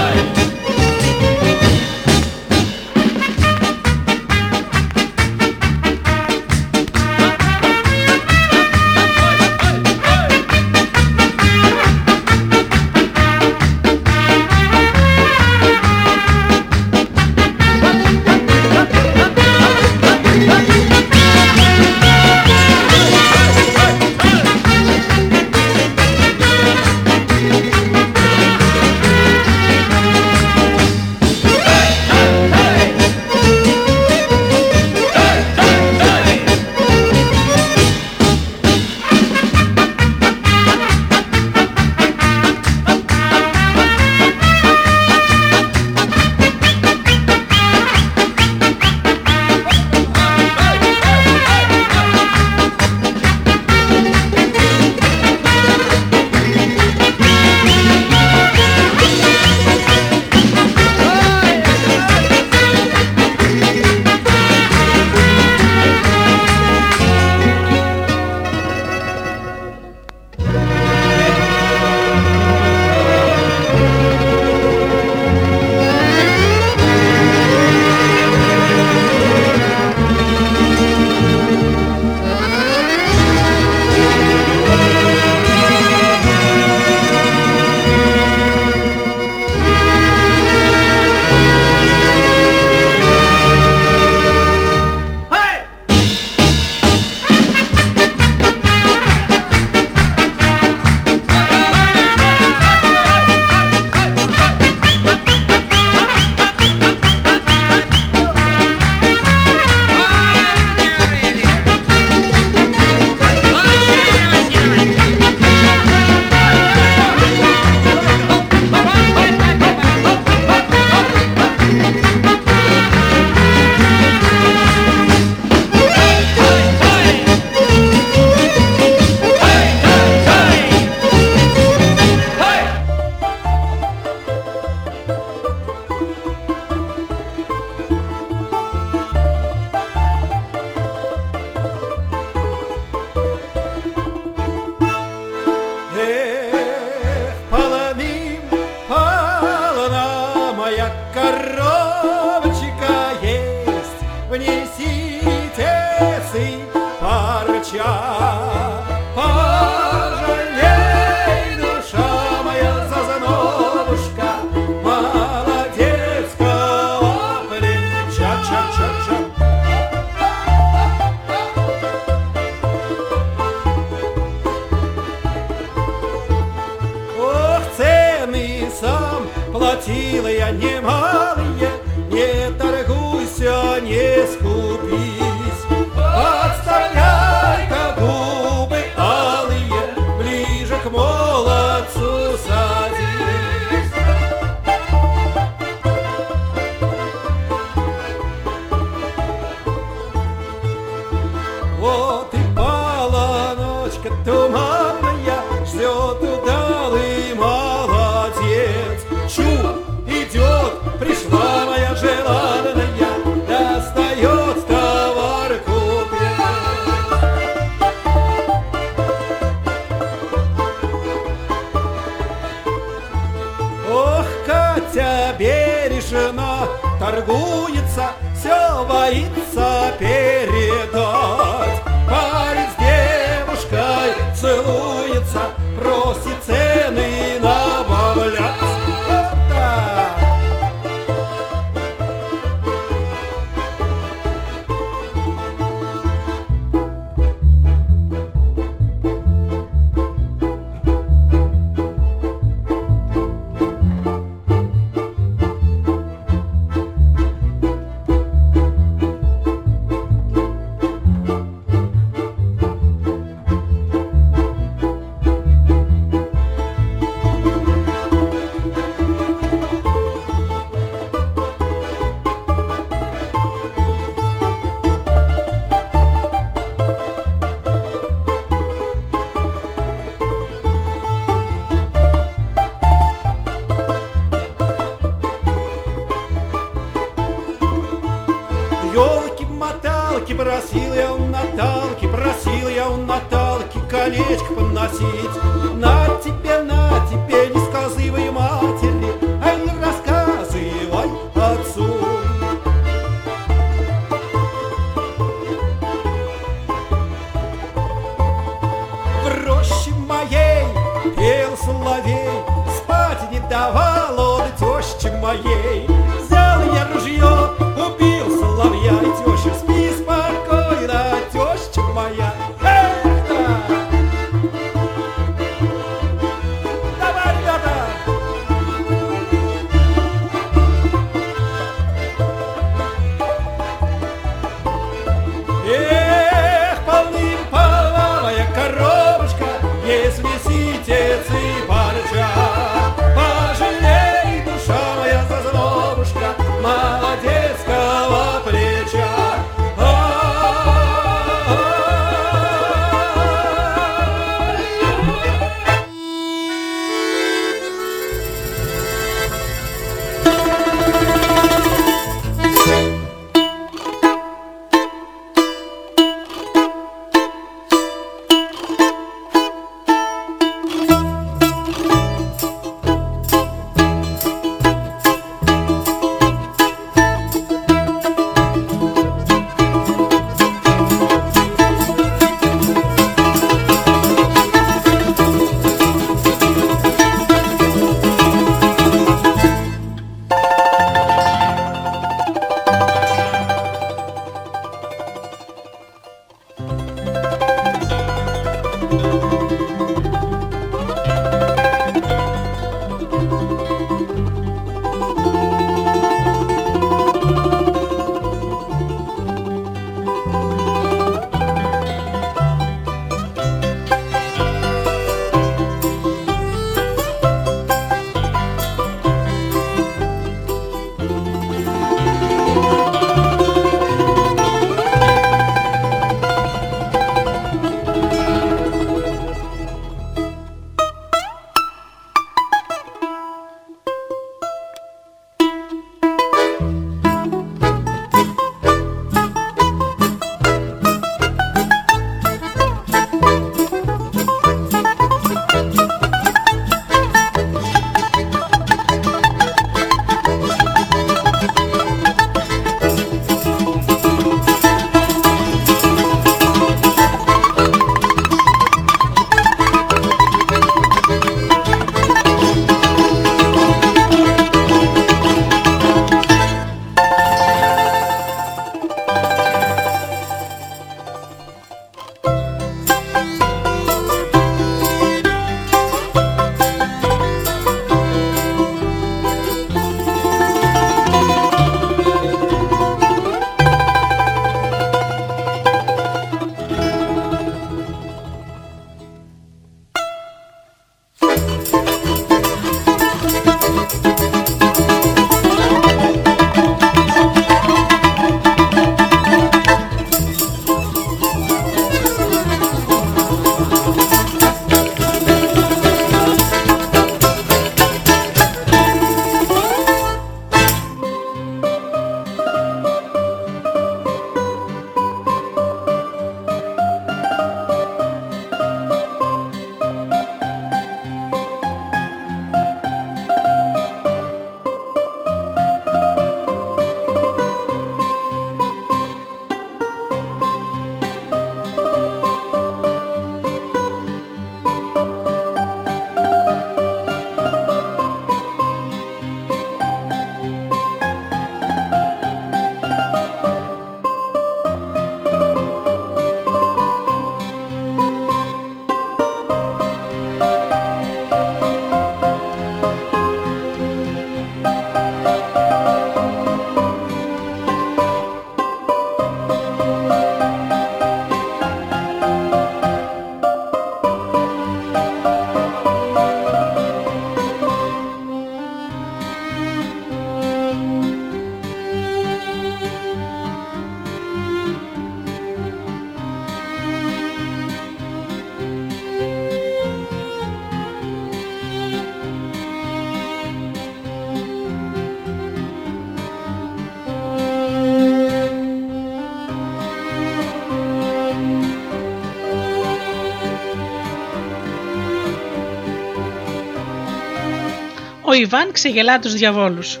Ο Ιβάν ξεγελά τους διαβόλους.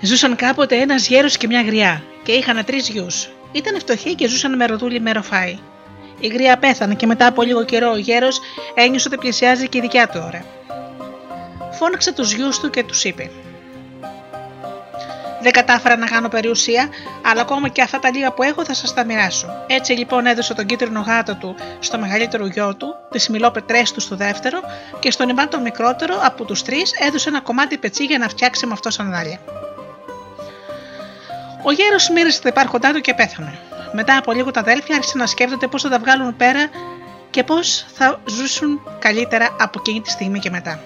Ζούσαν κάποτε ένας γέρος και μια γριά και είχαν τρεις γιους. Ήταν φτωχοί και ζούσαν με ροδούλι με ροφάι. Η γριά πέθανε και μετά από λίγο καιρό ο γέρος ένιωσε ότι πλησιάζει και η δικιά του ώρα. Φώναξε τους γιους του και τους είπε: δεν κατάφερα να κάνω περιουσία, αλλά ακόμα και αυτά τα λίγα που έχω θα σας τα μοιράσω. Έτσι λοιπόν έδωσε τον κίτρινο γάτο του στο μεγαλύτερο γιο του, τις μιλόπετρές τους στο δεύτερο και στον Ιβάν το μικρότερο από τους τρεις έδωσε ένα κομμάτι πετσί για να φτιάξει με αυτό σανδάλια. Ο γέρος μοίρασε τα υπάρχοντά του και πέθανε. Μετά από λίγο τα αδέλφια άρχισαν να σκέφτονται πώς θα τα βγάλουν πέρα και πώς θα ζούσουν καλύτερα από εκείνη τη στιγμή και μετά.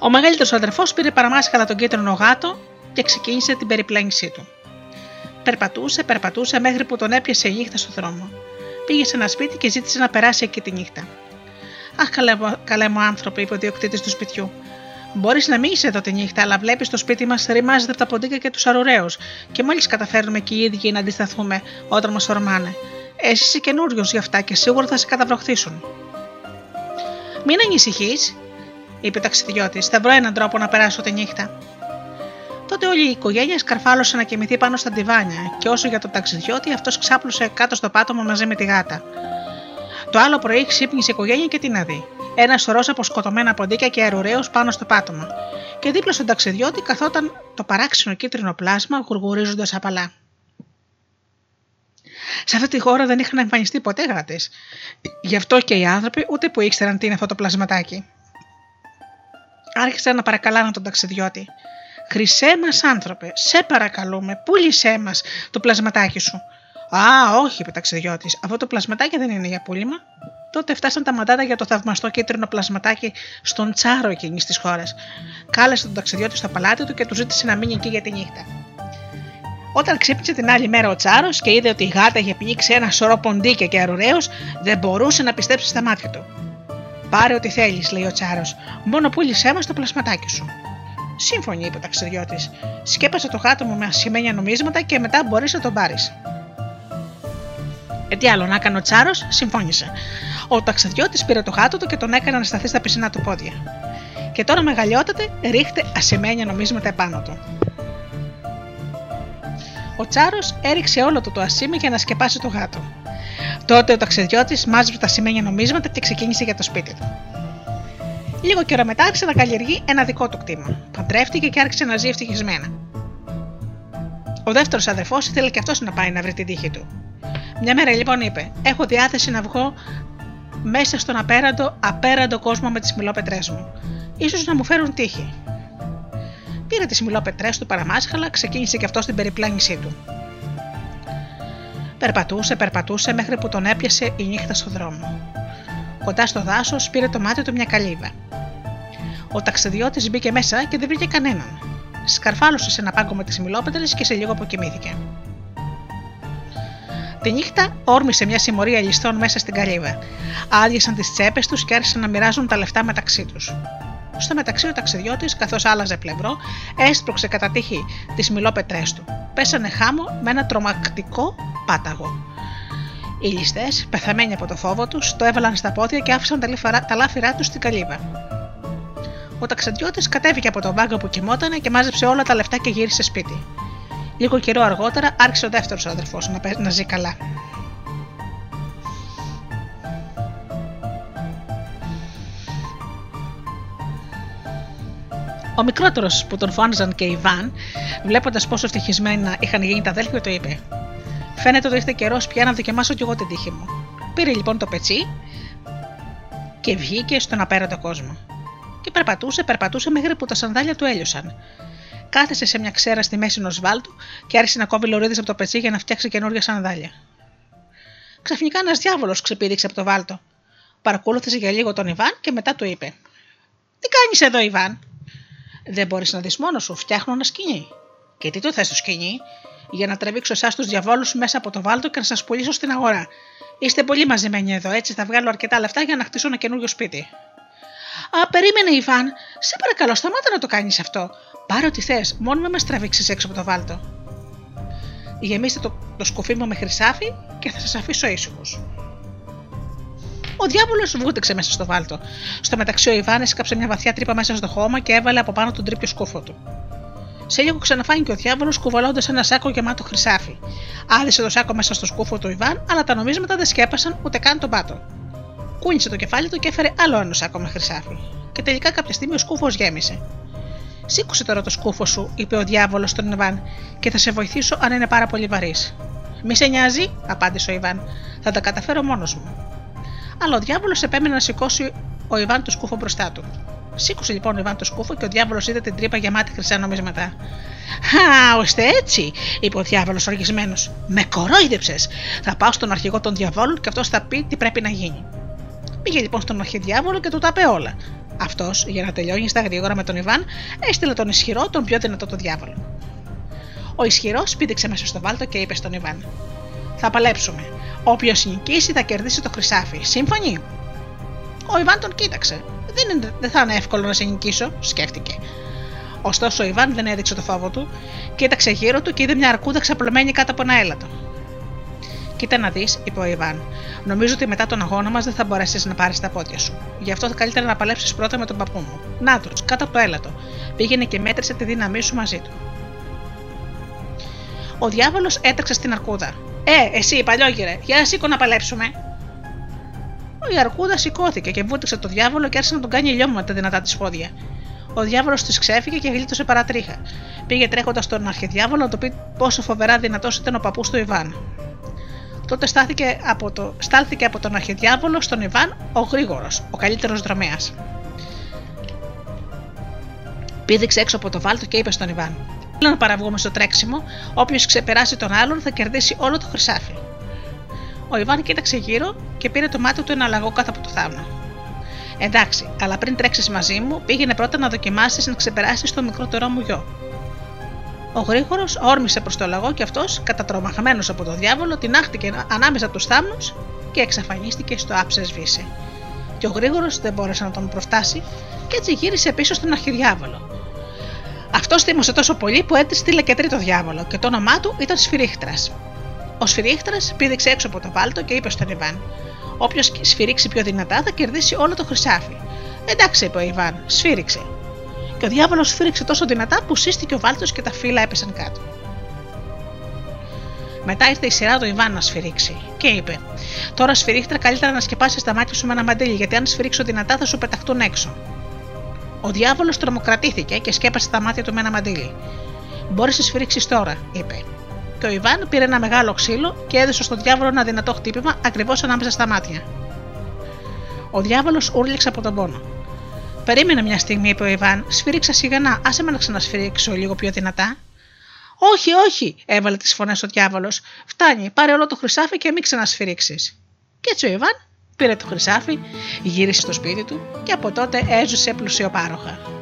Ο μεγαλύτερος αδερφός πήρε παραμάσχαλα τον κίτρινο γάτο και ξεκίνησε την περιπλάνησή του. Περπατούσε, περπατούσε μέχρι που τον έπιασε η νύχτα στο δρόμο. Πήγε σε ένα σπίτι και ζήτησε να περάσει εκεί τη νύχτα. Αχ, καλέ, καλέ μου άνθρωπο, είπε ο διοκτήτη του σπιτιού. Μπορείς να μην είσαι εδώ τη νύχτα, αλλά βλέπεις το σπίτι μας ρημάζεται από τα ποντίκια και τους αρουραίους, και μόλις καταφέρνουμε και οι ίδιοι να αντισταθούμε όταν μα ορμάνε. Εσύ είσαι καινούριος γι' αυτά και σίγουρα θα σε καταβροχθήσουν. Μην ανησυχείς, είπε ο ταξιδιώτης, θα βρω έναν τρόπο να περάσω τη νύχτα. Τότε όλη η οικογένεια σκαρφάλωσε να κοιμηθεί πάνω στα διβάνια και όσο για τον ταξιδιώτη, αυτός ξάπλωσε κάτω στο πάτωμα μαζί με τη γάτα. Το άλλο πρωί ξύπνησε η οικογένεια και τι να δει. Ένα σωρό από σκοτωμένα ποντίκια και αερουραίο πάνω στο πάτωμα. Και δίπλα στον ταξιδιώτη καθόταν το παράξενο κίτρινο πλάσμα γουργουρίζοντας απαλά. Σε αυτή τη χώρα δεν είχαν εμφανιστεί ποτέ γάτε. Γι' αυτό και οι άνθρωποι ούτε που ήξεραν τι είναι αυτό το πλασματάκι άρχισαν να παρακαλάνε τον ταξιδιώτη. Χρυσέ μας άνθρωπε, σε παρακαλούμε, πούλησέ μας το πλασματάκι σου. Α, όχι, είπε ο ταξιδιώτης, αυτό το πλασματάκι δεν είναι για πούλημα. Τότε φτάσαν τα μαντάτα για το θαυμαστό κίτρινο πλασματάκι στον τσάρο εκείνης της χώρας. Κάλεσε τον ταξιδιώτη στο παλάτι του και του ζήτησε να μείνει εκεί για τη νύχτα. Όταν ξύπνησε την άλλη μέρα ο Τσάρος και είδε ότι η γάτα είχε πνίξει ένα σωρό ποντίκια και αρουραίο, δεν μπορούσε να πιστέψει στα μάτια του. Πάρε ό,τι θέλεις, λέει ο Τσάρος, μόνο πούλησέ μα το πλασματάκι σου. Σύμφωνη, είπε ο ταξιδιώτης. Σκέπασε το γάτο μου με ασημένια νομίσματα και μετά μπορείς να τον πάρεις. Ε, τι άλλο να έκανε ο Τσάρος, συμφώνησε. Ο ταξιδιώτης πήρε το γάτο του και τον έκανε να σταθεί στα πισινά του πόδια. Και τώρα μεγαλειότατε ρίχτε ασημένια νομίσματα επάνω του. Ο Τσάρος έριξε όλο το το ασήμι για να σκεπάσει το γάτο. Τότε ο ταξιδιώτης μάζεψε τα σημαίνια νομίσματα και ξεκίνησε για το σπίτι του. Λίγο καιρό μετά άρχισε να καλλιεργεί ένα δικό του κτήμα. Παντρεύτηκε και άρχισε να ζει ευτυχισμένα. Ο δεύτερος αδερφός ήθελε και αυτός να πάει να βρει την τύχη του. Μια μέρα λοιπόν είπε: Έχω διάθεση να βγω μέσα στον απέραντο, απέραντο κόσμο με τις μιλόπετρές μου. σω να μου φέρουν τύχη. Πήρε τις μιλόπετρές του παραμάσχαλα, ξεκίνησε και αυτό στην περιπλάνησή του. Περπατούσε, περπατούσε μέχρι που τον έπιασε η νύχτα στο δρόμο. Κοντά στο δάσος πήρε το μάτι του μια καλύβα. Ο ταξιδιώτης μπήκε μέσα και δεν βρήκε κανέναν. Σκαρφάλωσε σε ένα πάγκο με τις μιλόπετρες και σε λίγο αποκοιμήθηκε. Τη νύχτα όρμησε μια συμμορία ληστών μέσα στην καλύβα. Άδειασαν τις τσέπες τους και άρχισαν να μοιράζουν τα λεφτά μεταξύ τους. Στο μεταξύ ο ταξιδιώτης, καθώς άλλαζε πλευρό, έσπρωξε κατά τύχη τις μιλόπετρές του. Πέσανε χάμω με ένα τρομακτικό πάταγο. Οι ληστέ, πεθαμένοι από το φόβο τους, το έβαλαν στα πόδια και άφησαν τα λάφυρά τους στην καλύβα. Ο ταξιδιώτης κατέβηκε από τον βάγκο που κοιμότανε και μάζεψε όλα τα λεφτά και γύρισε σπίτι. Λίγο καιρό αργότερα άρχισε ο δεύτερος αδερφός να, να ζει καλά. Ο μικρότερος που τον φώναζαν και η Βαν, βλέποντας πόσο ευτυχισμένα είχαν γίνει τα αδέλφια, το είπε: Φαίνεται ότι ήρθε καιρός πια να δοκιμάσω κι εγώ την τύχη μου. Πήρε λοιπόν το πετσί και βγήκε στον απέραντο κόσμο. Και περπατούσε, περπατούσε μέχρι που τα σανδάλια του έλειωσαν. Κάθεσε σε μια ξέρα στη μέση ενός βάλτου και άρχισε να κόβει λωρίδες από το πετσί για να φτιάξει καινούργια σανδάλια. Ξαφνικά ένας διάβολος ξεπήδηξε από το βάλτο. Παρακολούθησε για λίγο τον Ιβάν και μετά του είπε: Τι κάνεις εδώ, Ιβάν, δεν μπορείς να δεις μόνος σου, φτιάχνω ένα σκηνή. Και τι το θες το σκηνή, για να τραβήξω εσάς τους διαβόλους μέσα από το βάλτο και να σας πουλήσω στην αγορά. Είστε πολύ μαζεμένοι εδώ, έτσι θα βγάλω αρκετά λεφτά για να χτίσω ένα καινούριο σπίτι. Α, περίμενε, Ιβάν, σε παρακαλώ, σταμάτα να το κάνεις αυτό. Πάρε ό,τι θες, μόνο με μας τραβήξεις έξω από το βάλτο. Γεμίστε το, το σκουφί μου με χρυσάφι και θα σας αφήσω ήσυχου. Ο διάβολος βούτυξε μέσα στο βάλτο. Στο μεταξύ ο Ιβάν έσκαψε μια βαθιά τρύπα μέσα στο χώμα και έβαλε από πάνω τον τρίπιο σκούφο του. Σε λίγο ξαναφάνηκε ο διάβολος κουβαλώντας ένα σάκο γεμάτο χρυσάφι. Άρισε το σάκο μέσα στο σκούφο του Ιβάν, αλλά τα νομίσματα δεν σκέπασαν ούτε καν τον πάτο. Κούνησε το κεφάλι του και έφερε άλλο ένα σάκο με χρυσάφι. Και τελικά κάποια στιγμή ο σκούφος γέμισε. Σήκωσε τώρα το σκούφο σου, είπε ο διάβολος στον Ιβάν, και θα σε βοηθήσω αν είναι πάρα πολύ βαρύς. Μη σε νοιάζει, απάντησε ο Ιβάν, θα τα καταφέρω μόνος μου. Αλλά ο διάβολος επέμενε να σηκώσει ο Ιβάν το σκούφο μπροστά του. Σήκωσε λοιπόν ο Ιβάν το σκούφο και ο διάβολος είδε την τρύπα γεμάτη χρυσά νομίσματα. Α, ώστε έτσι, είπε ο διάβολος οργισμένος. Με κορόιδεψες. Θα πάω στον αρχηγό των διαβόλων και αυτός θα πει τι πρέπει να γίνει. Πήγε λοιπόν στον αρχιδιάβολο και του τα είπε όλα. Αυτός, για να τελειώνει στα γρήγορα με τον Ιβάν, έστειλε τον ισχυρό, τον πιο δυνατό τον διάβολο. Ο ισχυρός πήδηξε μέσα στο βάλτο και είπε στον Ιβάν: Θα παλέψουμε. Όποιος νικήσει θα κερδίσει το χρυσάφι. Σύμφωνοι; Ο Ιβάν τον κοίταξε. Δεν, είναι, δεν θα είναι εύκολο να σε νικήσω, σκέφτηκε. Ωστόσο ο Ιβάν δεν έδειξε το φόβο του, κοίταξε γύρω του και είδε μια αρκούδα ξαπλωμένη κάτω από ένα έλατο. Κοίτα να δεις, είπε ο Ιβάν. Νομίζω ότι μετά τον αγώνα μας δεν θα μπορέσεις να πάρεις τα πόδια σου. Γι' αυτό θα καλύτερα να παλέψεις πρώτα με τον παππού μου. Να του, κάτω από το έλατο. Πήγαινε και μέτρησε τη δύναμή σου μαζί του. Ο διάβολος έτρεξε στην αρκούδα. Ε, εσύ, παλιόγυρε, για σήκω να παλέψουμε. Η αρκούδα σηκώθηκε και βούτυξε το διάβολο και άρχισε να τον κάνει λιώμα με τα δυνατά της πόδια. Ο διάβολος της ξέφυγε και γλίτωσε παρατρίχα. Πήγε τρέχοντας στον αρχιδιάβολο να το πει πόσο φοβερά δυνατός ήταν ο παππούς του Ιβάν. Τότε στάθηκε από το, στάλθηκε από τον αρχιδιάβολο στον Ιβάν ο γρήγορος, ο καλύτερος δρομέας. Πήδηξε έξω από το βάλτο και είπε στον Ιβάν: Θέλω να παραβγούμε στο τρέξιμο. Όποιος ξεπεράσει τον άλλον θα κερδίσει όλο το χρυσάφι. Ο Ιβάν κοίταξε γύρω και πήρε το μάτι του ένα λαγό κάτω από το θάμνο. Εντάξει, αλλά πριν τρέξεις μαζί μου, πήγαινε πρώτα να δοκιμάσεις να ξεπεράσεις το μικρότερό μου γιο. Ο γρήγορος όρμησε προς το λαγό και αυτός, κατατρομαγμένος από το διάβολο, τεινάχτηκε ανάμεσα από τους θάμνους και εξαφανίστηκε στο άψες σβήσε. Και ο γρήγορος δεν μπόρεσε να τον προφτάσει και έτσι γύρισε πίσω στον αρχιδιάβολο. Αυτός θύμωσε τόσο πολύ που έστειλε και τρίτο διάβολο και το όνομά του ήταν Σφυρίχτρας. Ο Σφυρίχτρας πήδηξε έξω από το βάλτο και είπε στον Ιβάν: Όποιος σφυρίξει πιο δυνατά θα κερδίσει όλο το χρυσάφι. Εντάξει, είπε ο Ιβάν, σφύριξε. Και ο διάβολος σφύριξε τόσο δυνατά που σύστηκε ο βάλτος και τα φύλλα έπεσαν κάτω. Μετά ήρθε η σειρά του Ιβάν να σφυρίξει και είπε: Τώρα σφυρίχτρα καλύτερα να σκεπάσεις τα μάτια σου με ένα μαντίλι, γιατί αν σφυρίξω δυνατά θα σου πεταχτούν έξω. Ο διάβολος τρομοκρατήθηκε και σκέπασε τα μάτια του με ένα μαντίλι. Μπορείς να σφυρίξεις τώρα, είπε. Και ο Ιβάν πήρε ένα μεγάλο ξύλο και έδωσε στον διάβολο ένα δυνατό χτύπημα ακριβώς ανάμεσα στα μάτια. Ο διάβολος ούρλιξε από τον πόνο. Περίμενε μια στιγμή, είπε ο Ιβάν, σφύριξα σιγανά, άσε με να ξανασφυρίξω λίγο πιο δυνατά. Όχι, όχι, έβαλε τις φωνές ο διάβολος. Φτάνει, πάρε όλο το χρυσάφι και μην ξανασφυρίξεις. Και έτσι ο Ιβάν πήρε το χρυσάφι, γύρισε στο σπίτι του και από τότε έζησε πλουσιοπάροχα.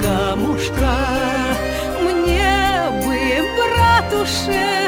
камушка, мне бы, братушек.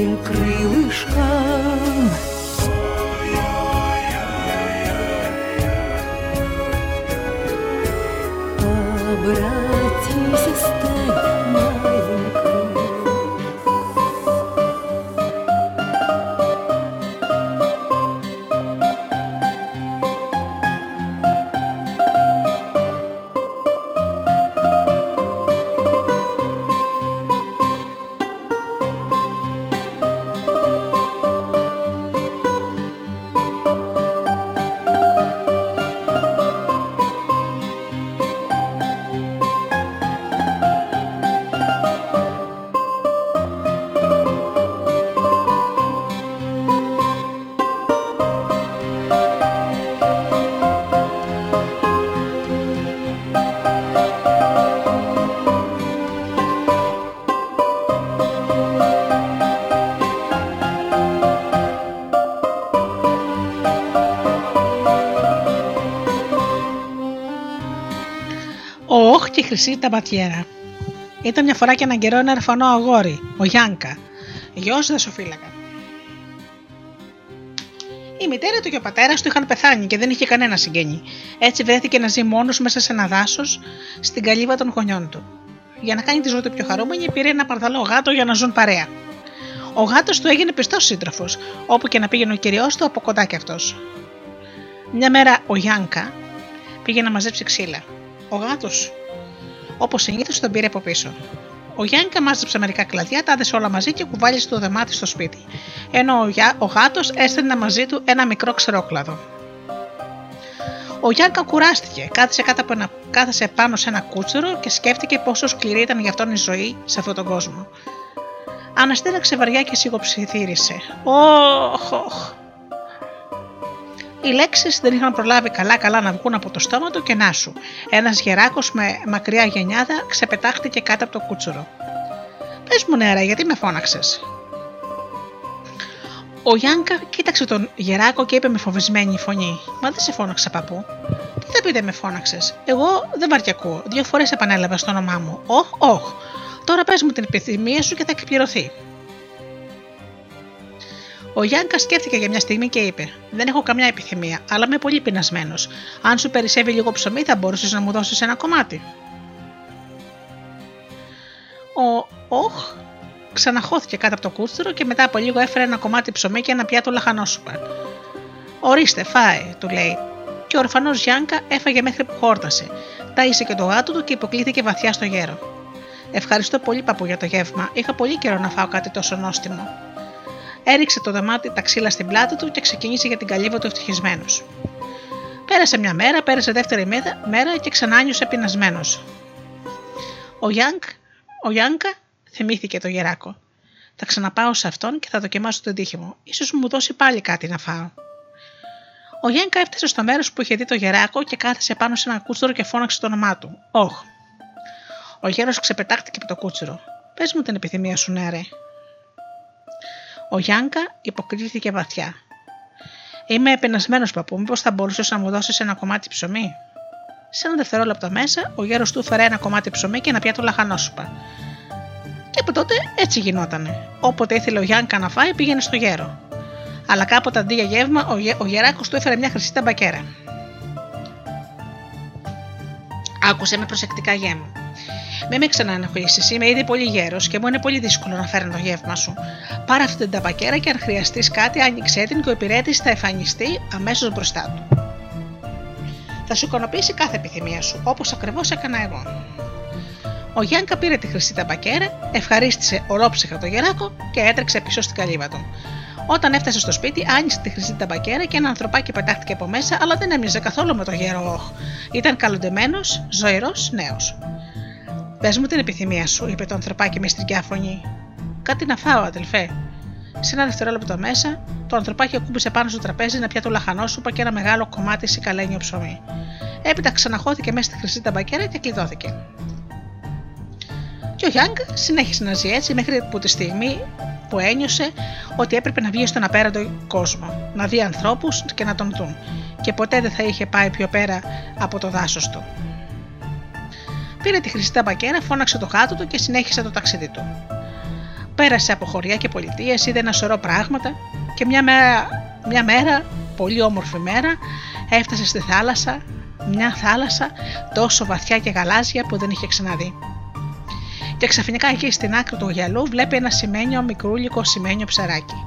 він крили χρυσή ταμπατιέρα. Ήταν μια φορά και έναν καιρό ένα ερφανό αγόρι, ο Γιάνκα, γιος δασοφύλακα. Η μητέρα του και ο πατέρας του είχαν πεθάνει και δεν είχε κανένα συγγένη. Έτσι βρέθηκε να ζει μόνος μέσα σε ένα δάσος στην καλύβα των γονιών του. Για να κάνει τη ζωή του πιο χαρούμενη, πήρε ένα παρδαλό γάτο για να ζουν παρέα. Ο γάτος του έγινε πιστός σύντροφος, όπου και να πήγαινε ο κυριό του από κοντά κι αυτός. Μια μέρα ο Γιάνκα πήγε να μαζέψει ξύλα. Ο γάτος Όπως συνήθως τον πήρε από πίσω. Ο Γιάννικα μάζεψε μερικά κλαδιά, τα άδεσε όλα μαζί και κουβάλισε το δεμάτι στο σπίτι. Ενώ ο γάτος έστελνε μαζί του ένα μικρό ξερόκλαδο. Ο Γιάνκα κουράστηκε, κάθισε, κάτω από ένα, κάθισε πάνω σε ένα κούτσερο και σκέφτηκε πόσο σκληρή ήταν για αυτόν η ζωή σε αυτόν τον κόσμο. Αναστήραξε βαριά και σιγοψιθύρισε. Όχ, όχ. Οι λέξεις δεν είχαν προλάβει καλά-καλά να βγουν από το στόμα του και να σου. Ένας γεράκος με μακριά γενιάδα ξεπετάχτηκε κάτω από το κούτσουρο. Πες μου νερά, γιατί με φώναξες; Ο Γιάνκα κοίταξε τον γεράκο και είπε με φοβισμένη φωνή: Μα δεν σε φώναξα, παππού. Τι θα πείτε με φώναξες; Εγώ δεν βαρκιακού. Δύο φορές επανέλαβα στο όνομά μου. Όχ, όχ. Τώρα πες μου την επιθυμία σου και θα εκπληρωθεί. Ο Γιάνκα σκέφτηκε για μια στιγμή και είπε: Δεν έχω καμιά επιθυμία, αλλά είμαι πολύ πεινασμένος. Αν σου περισσεύει λίγο ψωμί, θα μπορούσες να μου δώσεις ένα κομμάτι. Ο Όχ ξαναχώθηκε κάτω από το κούστρο και μετά από λίγο έφερε ένα κομμάτι ψωμί και ένα πιάτο λαχανόσουπα. Ορίστε, φάε, του λέει. Και ο ορφανός Γιάνκα έφαγε μέχρι που χόρτασε. Τάισε και το γάτο του και υποκλήθηκε βαθιά στο γέρο. Ευχαριστώ πολύ, παππού, για το γεύμα. Είχα πολύ καιρό να φάω κάτι τόσο νόστιμο έριξε το δεμάτι τα ξύλα στην πλάτη του και ξεκίνησε για την καλύβα του ευτυχισμένος. Πέρασε μια μέρα, πέρασε δεύτερη μέρα και ξανά νιώσε πεινασμένος. Ο Γιάνκ, ο Γιάνκα θυμήθηκε το γεράκο. Θα ξαναπάω σε αυτόν και θα δοκιμάσω τον τύχη μου. σω μου δώσει πάλι κάτι να φάω. Ο Γιάνκα έφτασε στο μέρος που είχε δει το γεράκο και κάθεσε πάνω σε ένα κούτσουρο και φώναξε το όνομά του. Όχ. Ο γέρος ξεπετάχτηκε από το κούτσουρο. Πες μου την επιθυμία σου, ναι, ο Γιάνκα υποκρίθηκε βαθιά. Είμαι επενασμένος, παππού, μήπως θα μπορούσες να μου δώσεις ένα κομμάτι ψωμί; Σε ένα δευτερόλεπτο μέσα, ο γέρος του φέρε ένα κομμάτι ψωμί και ένα πιάτο λαχανόσουπα. Και από τότε έτσι γινότανε. Όποτε ήθελε ο Γιάνκα να φάει, πήγαινε στο γέρο. Αλλά κάποτε αντί για γεύμα, ο, γε, ο γεράκος του έφερε μια χρυσή ταμπακέρα. Άκουσε με προσεκτικά γέμο. Μην με ξαναενοχλήσεις, είμαι ήδη πολύ γέρος και μου είναι πολύ δύσκολο να φέρνω το γεύμα σου. Πάρε αυτή την ταμπακέρα και αν χρειαστείς κάτι, άνοιξε την και ο υπηρέτης θα εμφανιστεί αμέσως μπροστά του. Θα σου ικανοποιήσει κάθε επιθυμία σου, όπως ακριβώς έκανα εγώ. Ο Γιάνκα πήρε τη χρυσή ταμπακέρα, ευχαρίστησε ολόψυχα το γεράκο και έτρεξε πίσω στην καλύβα του. Όταν έφτασε στο σπίτι, άνοιξε τη χρυσή ταμπακέρα και ένα ανθρωπάκι πετάχτηκε από μέσα, αλλά δεν έμοιαζε καθόλου με το γέρο Όχ. Ήταν καλοντεμένος, ζωηρός νέος. Πες μου την επιθυμία σου, είπε το ανθρωπάκι με στρικιά φωνή. Κάτι να φάω, αδελφέ. Σε ένα δευτερόλεπτο μέσα, το ανθρωπάκι ακούμπησε πάνω στο τραπέζι ένα πιάτο λαχανόσουπα και ένα μεγάλο κομμάτι σικαλένιο ψωμί. Έπειτα ξαναχώθηκε μέσα στη χρυσή ταμπακέρα και κλειδώθηκε. Και ο Γιάνγκ συνέχισε να ζει έτσι μέχρι που τη στιγμή που ένιωσε ότι έπρεπε να βγει στον απέραντο κόσμο, να δει ανθρώπους και να τον δουν και ποτέ δεν θα είχε πάει πιο πέρα από το δάσος του. Πήρε τη χρυσή ταμπακέρα, φώναξε το χάτο του και συνέχισε το ταξίδι του. Πέρασε από χωριά και πολιτείες, είδε ένα σωρό πράγματα και μια μέρα, μια μέρα, πολύ όμορφη μέρα, έφτασε στη θάλασσα, μια θάλασσα τόσο βαθιά και γαλάζια που δεν είχε ξαναδεί. Και ξαφνικά εκεί στην άκρη του γυαλού βλέπει ένα σημαίνιο μικρούλικο σημαίνιο ψαράκι.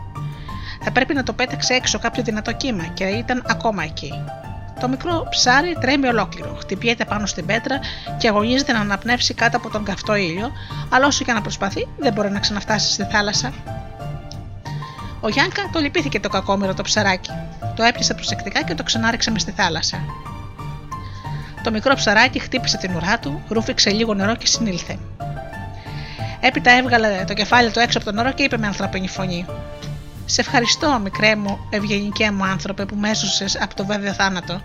Θα πρέπει να το πέταξε έξω κάποιο δυνατό κύμα και ήταν ακόμα εκεί. Το μικρό ψάρι τρέμει ολόκληρο, χτυπιέται πάνω στην πέτρα και αγωνίζεται να αναπνεύσει κάτω από τον καυτό ήλιο, αλλά όσο και να προσπαθεί δεν μπορεί να ξαναφτάσει στη θάλασσα. Ο Γιάνκα το λυπήθηκε το κακόμερο το ψαράκι. Το έπιασε προσεκτικά και το ξανάριξε μες στη θάλασσα. Το μικρό ψαράκι χτύπησε την ουρά του, ρούφηξε λίγο νερό και συνήλθε. Έπειτα έβγαλε το κεφάλι του έξω από το νερό και είπε με ανθρώπινη φωνή: Σε ευχαριστώ, μικρέ μου, ευγενικέ μου άνθρωπε που με έσωσε από το βέβαιο θάνατο.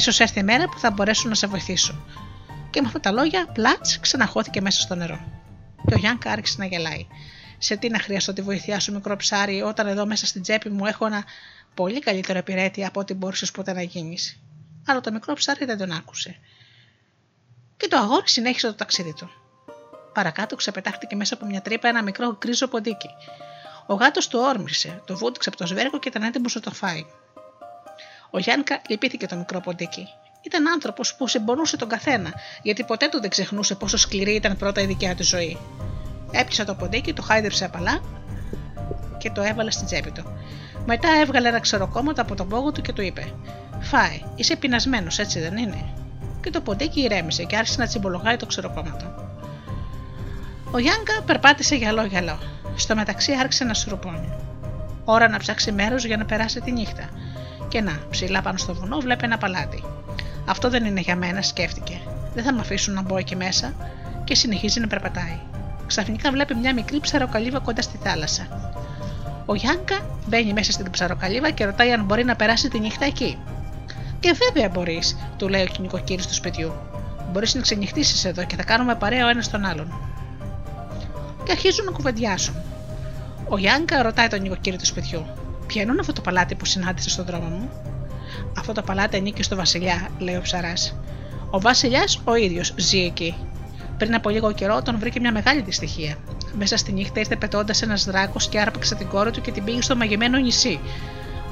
σω έρθει η μέρα που θα μπορέσω να σε βοηθήσω. Και με αυτά τα λόγια, πλάτς ξαναχώθηκε μέσα στο νερό. Και ο Γιάνκα άρχισε να γελάει. Σε τι να χρειαστώ τη βοήθειά σου, μικρό ψάρι, όταν εδώ μέσα στην τσέπη μου έχω ένα πολύ καλύτερο επιρέτη από ό,τι μπορούσες ποτέ να γίνεις. Αλλά το μικρό ψάρι δεν τον άκουσε. Και το αγόρι συνέχισε το ταξίδι του. Παρακάτω ξεπετάχτηκε μέσα από μια τρύπα ένα μικρό γκρίζο ποντίκι. Ο γάτος το όρμησε, το βούτυξε από το σβέρκο και ήταν έτοιμος να το φάει. Ο Γιάνκα λυπήθηκε το μικρό ποντίκι. Ήταν άνθρωπος που συμπονούσε τον καθένα, γιατί ποτέ του δεν ξεχνούσε πόσο σκληρή ήταν πρώτα η δικιά του ζωή. Έπιασε το ποντίκι, το χάιδεψε απαλά και το έβαλε στην τσέπη του. Μετά έβγαλε ένα ξεροκόμματο από τον πόγο του και του είπε: Φάε, είσαι πεινασμένος, έτσι δεν είναι; Και το ποντίκι ηρέμησε και άρχισε να τσιμπολογάει το ξεροκόμματο. Ο Γιάνκα περπάτησε γυαλό-γυαλό. Στο μεταξύ άρχισε να σουρουπώνει. Ώρα να ψάξει μέρος για να περάσει τη νύχτα. Και να, ψηλά πάνω στο βουνό βλέπει ένα παλάτι. Αυτό δεν είναι για μένα, σκέφτηκε. Δεν θα με αφήσουν να μπω εκεί μέσα και συνεχίζει να περπατάει. Ξαφνικά βλέπει μια μικρή ψαροκαλύβα κοντά στη θάλασσα. Ο Γιάνκα μπαίνει μέσα στην ψαροκαλύβα και ρωτάει αν μπορεί να περάσει τη νύχτα εκεί. Και βέβαια μπορείς, του λέει ο νοικοκύριο του σπιτιού. Μπορείς να ξενυχτήσεις εδώ και θα κάνουμε παρέα ο ένας τον άλλον και αρχίζουν να κουβεντιάσουν. Ο Γιάνκα ρωτάει τον νοικοκύριο του σπιτιού: Ποιο είναι αυτό το παλάτι που συνάντησες στον δρόμο μου; Αυτό το παλάτι ανήκει στο Βασιλιά, λέει ο ψαράς. Ο Βασιλιάς ο ίδιος ζει εκεί. Πριν από λίγο καιρό τον βρήκε μια μεγάλη δυστυχία. Μέσα στη νύχτα ήρθε πετώντας ένας δράκος και άρπαξε την κόρη του και την πήγε στο μαγεμένο νησί.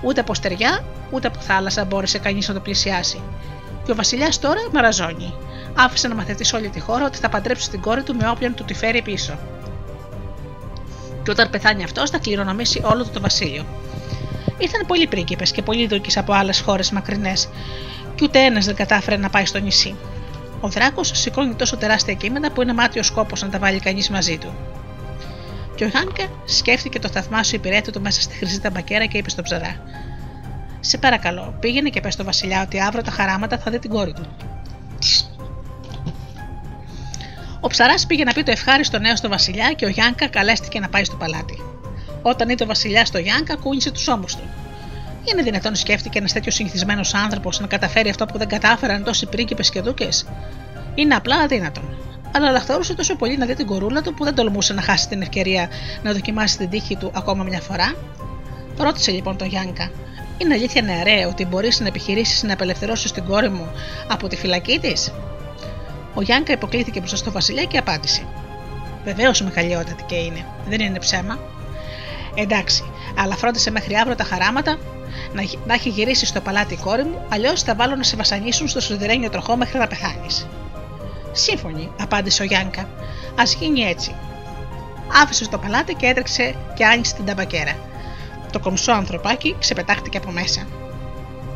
Ούτε από στεριά, ούτε από θάλασσα μπόρεσε κανείς να το πλησιάσει. Και ο Βασιλιάς τώρα μαραζώνει. Άφησε να μαθευτεί σε όλη τη χώρα ότι θα παντρέψει την κόρη του με όποιον του τη φέρει πίσω και όταν πεθάνει αυτός θα κληρονομήσει όλο το, το βασίλειο. Ήρθαν πολλοί πρίγκιπες και πολλοί δούκοι από άλλες χώρες μακρινές, και ούτε ένας δεν κατάφερε να πάει στο νησί. Ο Δράκος σηκώνει τόσο τεράστια κείμενα που είναι μάτιο κόπο να τα βάλει κανείς μαζί του. Και ο Χάνκα σκέφτηκε το θαυμάσιο υπηρέτη του μέσα στη χρυσή ταμπακέρα και είπε στον ψαρά: Σε παρακαλώ, πήγαινε και πες στο Βασιλιά ότι αύριο τα χαράματα θα δει την κόρη του. Ο ψαράς πήγε να πει το ευχάριστο νέο στο Βασιλιά και ο Γιάνκα καλέστηκε να πάει στο παλάτι. Όταν είδε ο Βασιλιάς στο Γιάνκα, κούνησε τους ώμους του. Είναι δυνατόν, σκέφτηκε ένας τέτοιος συνηθισμένος άνθρωπος να καταφέρει αυτό που δεν κατάφεραν τόσοι πρίγκιπες και δούκες; Είναι απλά αδύνατον. Αλλά λαχταρούσε τόσο πολύ να δει την κορούλα του που δεν τολμούσε να χάσει την ευκαιρία να δοκιμάσει την τύχη του ακόμα μια φορά; Ρώτησε λοιπόν τον Γιάνκα, Είναι αλήθεια νεαρέ ότι μπορείς να επιχειρήσεις να απελευθερώσεις την κόρη μου από τη φυλακή της; Ο Γιάνκα υποκλήθηκε μπροστά στο Βασιλιά και απάντησε. Βεβαίως μεγαλειότατη και είναι, δεν είναι ψέμα. Εντάξει, αλλά φρόντισε μέχρι αύριο τα χαράματα να, να έχει γυρίσει στο παλάτι η κόρη μου, αλλιώς θα βάλω να σε βασανίσουν στο σιδερένιο τροχό μέχρι να πεθάνεις. Σύμφωνη, απάντησε ο Γιάνκα. Α γίνει έτσι. Άφησε το παλάτι και έτρεξε και άνοιξε την ταμπακέρα. Το κομψό ανθρωπάκι ξεπετάχτηκε από μέσα.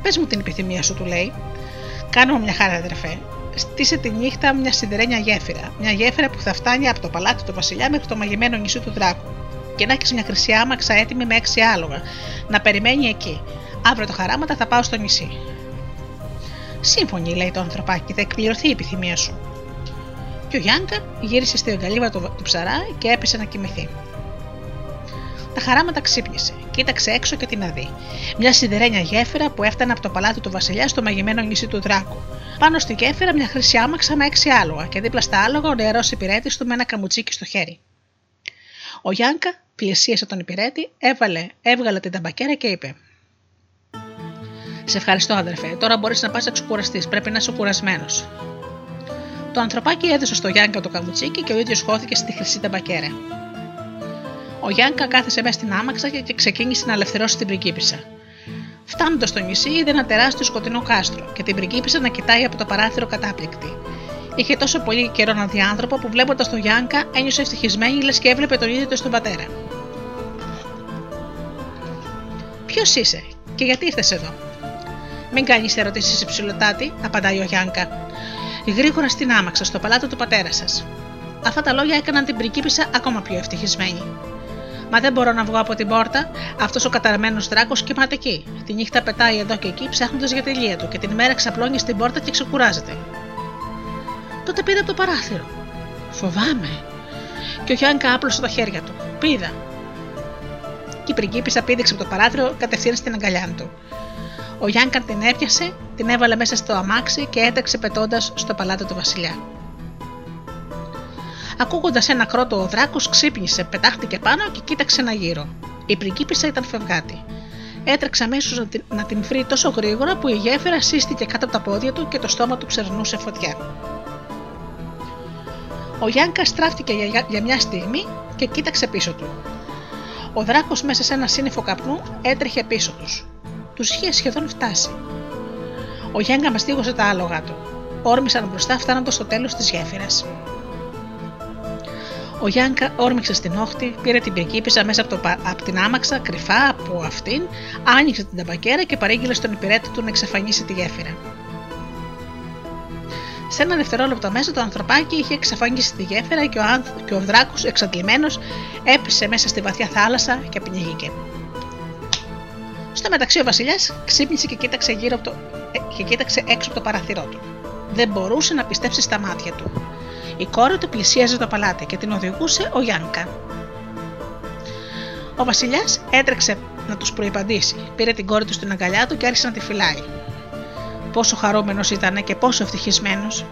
Πες μου την επιθυμία σου, του λέει. Κάνω μια χάρη, αδερφέ. Στήσε τη νύχτα μια σιδερένια γέφυρα. Μια γέφυρα που θα φτάνει από το παλάτι του Βασιλιά μέχρι το μαγειμένο νησί του Δράκου. Και να έχεις μια χρυσή άμαξα έτοιμη με έξι άλογα. Να περιμένει εκεί. Αύριο το χαράματα θα πάω στο νησί. Σύμφωνη, λέει το ανθρωπάκι, θα εκπληρωθεί η επιθυμία σου. Και ο Γιάνκα γύρισε στη αγκαλίδα του, του ψαρά και έπεσε να κοιμηθεί. Τα χαράματα ξύπνησε, κοίταξε έξω και την αδεί. Μια σιδερένια γέφυρα που έφτανε από το παλάτι του Βασιλιά στο μαγειμένο νησί του Δράκου. Πάνω στη γέφυρα μια χρυσή άμαξα με έξι άλογα και δίπλα στα άλογα ο νεαρός υπηρέτης του με ένα καμουτσίκι στο χέρι. Ο Γιάνκα πλησίασε τον υπηρέτη, έβαλε, έβγαλε την ταμπακέρα και είπε: Σε ευχαριστώ, αδερφέ. Τώρα μπορείς να πας να ξεκουραστείς. Πρέπει να είσαι κουρασμένος. Το ανθρωπάκι έδωσε στο Γιάνκα το καμουτσίκι και ο ίδιος χώθηκε στη χρυσή ταμπακέρα. Ο Γιάνκα κάθεσε μέσα στην άμαξα και ξεκίνησε να ελευθερώσει την πριγκίπισσα. Φτάνοντας στο νησί, είδε ένα τεράστιο σκοτεινό κάστρο και την πριγκίπισσα να κοιτάει από το παράθυρο κατάπληκτη. Είχε τόσο πολύ καιρό να δει άνθρωπο που βλέποντας τον Γιάνκα ένιωσε ευτυχισμένη λες και έβλεπε τον ίδιο στον πατέρα. Ποιος είσαι και γιατί ήρθες εδώ; Μην κάνεις ερωτήσεις υψηλοτάτη, απαντάει ο Γιάνκα. Γρήγορα στην άμαξα στο παλάτι του πατέρα σας. Αυτά τα λόγια έκαναν την πριγκίπισσα ακόμα πιο ευτυχισμένη. Μα δεν μπορώ να βγω από την πόρτα. Αυτός ο καταρμένος δράκος κοιμάται εκεί. Τη νύχτα πετάει εδώ και εκεί ψάχνοντας για τη λία του και την μέρα ξαπλώνει στην πόρτα και ξεκουράζεται. Τότε πήρα από το παράθυρο. Φοβάμαι. Και ο Γιάνκα άπλωσε τα χέρια του. Πήδα. Και η πριγκίπισσα πήδηξε από το παράθυρο κατευθείαν στην αγκαλιά του. Ο Γιάνκα την έπιασε, την έβαλε μέσα στο αμάξι και έτρεξε πετώντας στο παλάτι του Βασιλιά. Ακούγοντας ένα κρότο, ο δράκος ξύπνησε, πετάχτηκε πάνω και κοίταξε ένα γύρο. Η πριγκίπισσα ήταν φευγάτη. Έτρεξε αμέσως να, την, να την βρει τόσο γρήγορα που η γέφυρα σύστηκε κάτω από τα πόδια του και το στόμα του ξερνούσε φωτιά. Ο Γιάνκας στράφτηκε για, για μια στιγμή και κοίταξε πίσω του. Ο δράκος μέσα σε ένα σύννεφο καπνού έτρεχε πίσω τους. Τους είχε σχεδόν φτάσει. Ο Γιάνκα μαστίγωσε τα άλογα του. Όρμησαν μπροστά φτάνοντας στο τέλος της γέφυρας. Ο Γιάνκα όρμηξε στην όχθη, πήρε την πριγκίπισσα μέσα από, το, από την άμαξα, κρυφά από αυτήν, άνοιξε την ταμπακέρα και παρήγγειλε στον υπηρέτη του να εξαφανίσει τη γέφυρα. Σε ένα δευτερόλεπτο μέσα το ανθρωπάκι είχε εξαφανίσει τη γέφυρα και ο, άνθ, και ο δράκος εξαντλημένος έπεσε μέσα στη βαθιά θάλασσα και πνιγήκε. Στο μεταξύ ο Βασιλιάς ξύπνησε και κοίταξε, γύρω από το, ε, και κοίταξε έξω από το παραθυρό του. Δεν μπορούσε να πιστέψει στα μάτια του. Η κόρη του πλησίαζε το παλάτι και την οδηγούσε ο Γιάνκα. Ο Βασιλιάς έτρεξε να τους προϋπαντήσει, πήρε την κόρη του στην αγκαλιά του και άρχισε να τη φυλάει. Πόσο χαρούμενος ήταν και πόσο ευτυχισμένος.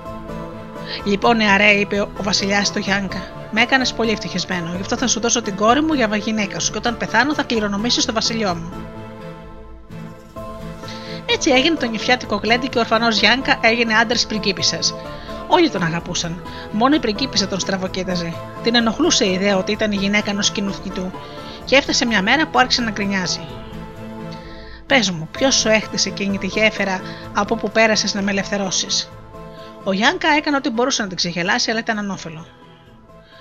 Λοιπόν, νεαρέ, είπε ο Βασιλιάς στο Γιάνκα, με έκανες πολύ ευτυχισμένο, γι' αυτό θα σου δώσω την κόρη μου για γυναίκα σου και όταν πεθάνω θα κληρονομήσεις το βασιλιό μου. Έτσι έγινε το νυφιάτικο γλέντι και ο ορφανός Γιάνκα έγινε άντρας πριγκίπισσας. Όλοι τον αγαπούσαν. Μόνο η πριγκίπισσα τον στραβοκοίταζε. Την ενοχλούσε η ιδέα ότι ήταν η γυναίκα ενός του και έφτασε μια μέρα που άρχισε να γκρινιάζει. Πες μου, ποιος σου έχτισε εκείνη τη γέφυρα από που πέρασες να με ελευθερώσεις; Ο Γιάνκα έκανε ό,τι μπορούσε να την ξεγελάσει, αλλά ήταν ανώφελο.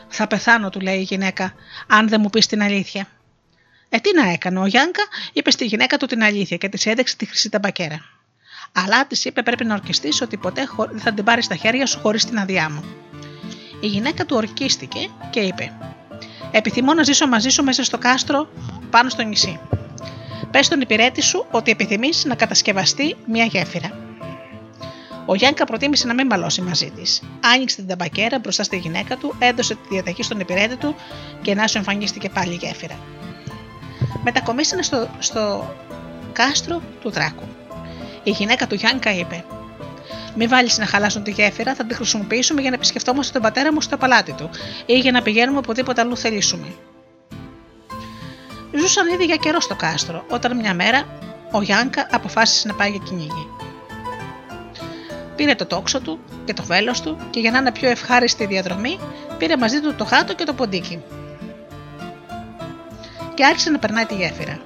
Θα πεθάνω, του λέει η γυναίκα, αν δεν μου πεις την αλήθεια. Ε, τι να έκανε, ο Γιάνκα είπε στη γυναίκα του την αλήθεια και της έδειξε τη χρυσή ταμπακέρα αλλά της είπε πρέπει να ορκιστείς ότι ποτέ δεν θα την πάρεις στα χέρια σου χωρίς την αδειά μου. Η γυναίκα του ορκίστηκε και είπε: Επιθυμώ να ζήσω μαζί σου μέσα στο κάστρο πάνω στο νησί. Πες στον υπηρέτη σου ότι επιθυμείς να κατασκευαστεί μια γέφυρα. Ο Γιάνκα προτίμησε να μην μαλώσει μαζί της. Άνοιξε την ταμπακέρα μπροστά στη γυναίκα του, έδωσε τη διαταγή στον υπηρέτη του και να σου εμφανίστηκε πάλι η γέφυρα. Μετακομίσανε στο, στο κάστρο του Δράκου. Η γυναίκα του Γιάνκα είπε: Μη βάλεις να χαλάσουν τη γέφυρα, θα τη χρησιμοποιήσουμε για να επισκεφτόμαστε τον πατέρα μου στο παλάτι του ή για να πηγαίνουμε οπουδήποτε αλλού θελήσουμε. Ζούσαν ήδη για καιρό στο κάστρο, όταν μια μέρα ο Γιάνκα αποφάσισε να πάει για κυνήγι. Πήρε το τόξο του και το βέλος του και για να είναι πιο ευχάριστη η διαδρομή, πήρε μαζί του το χάτο και το ποντίκι. Και άρχισε να περνάει τη γέφυρα.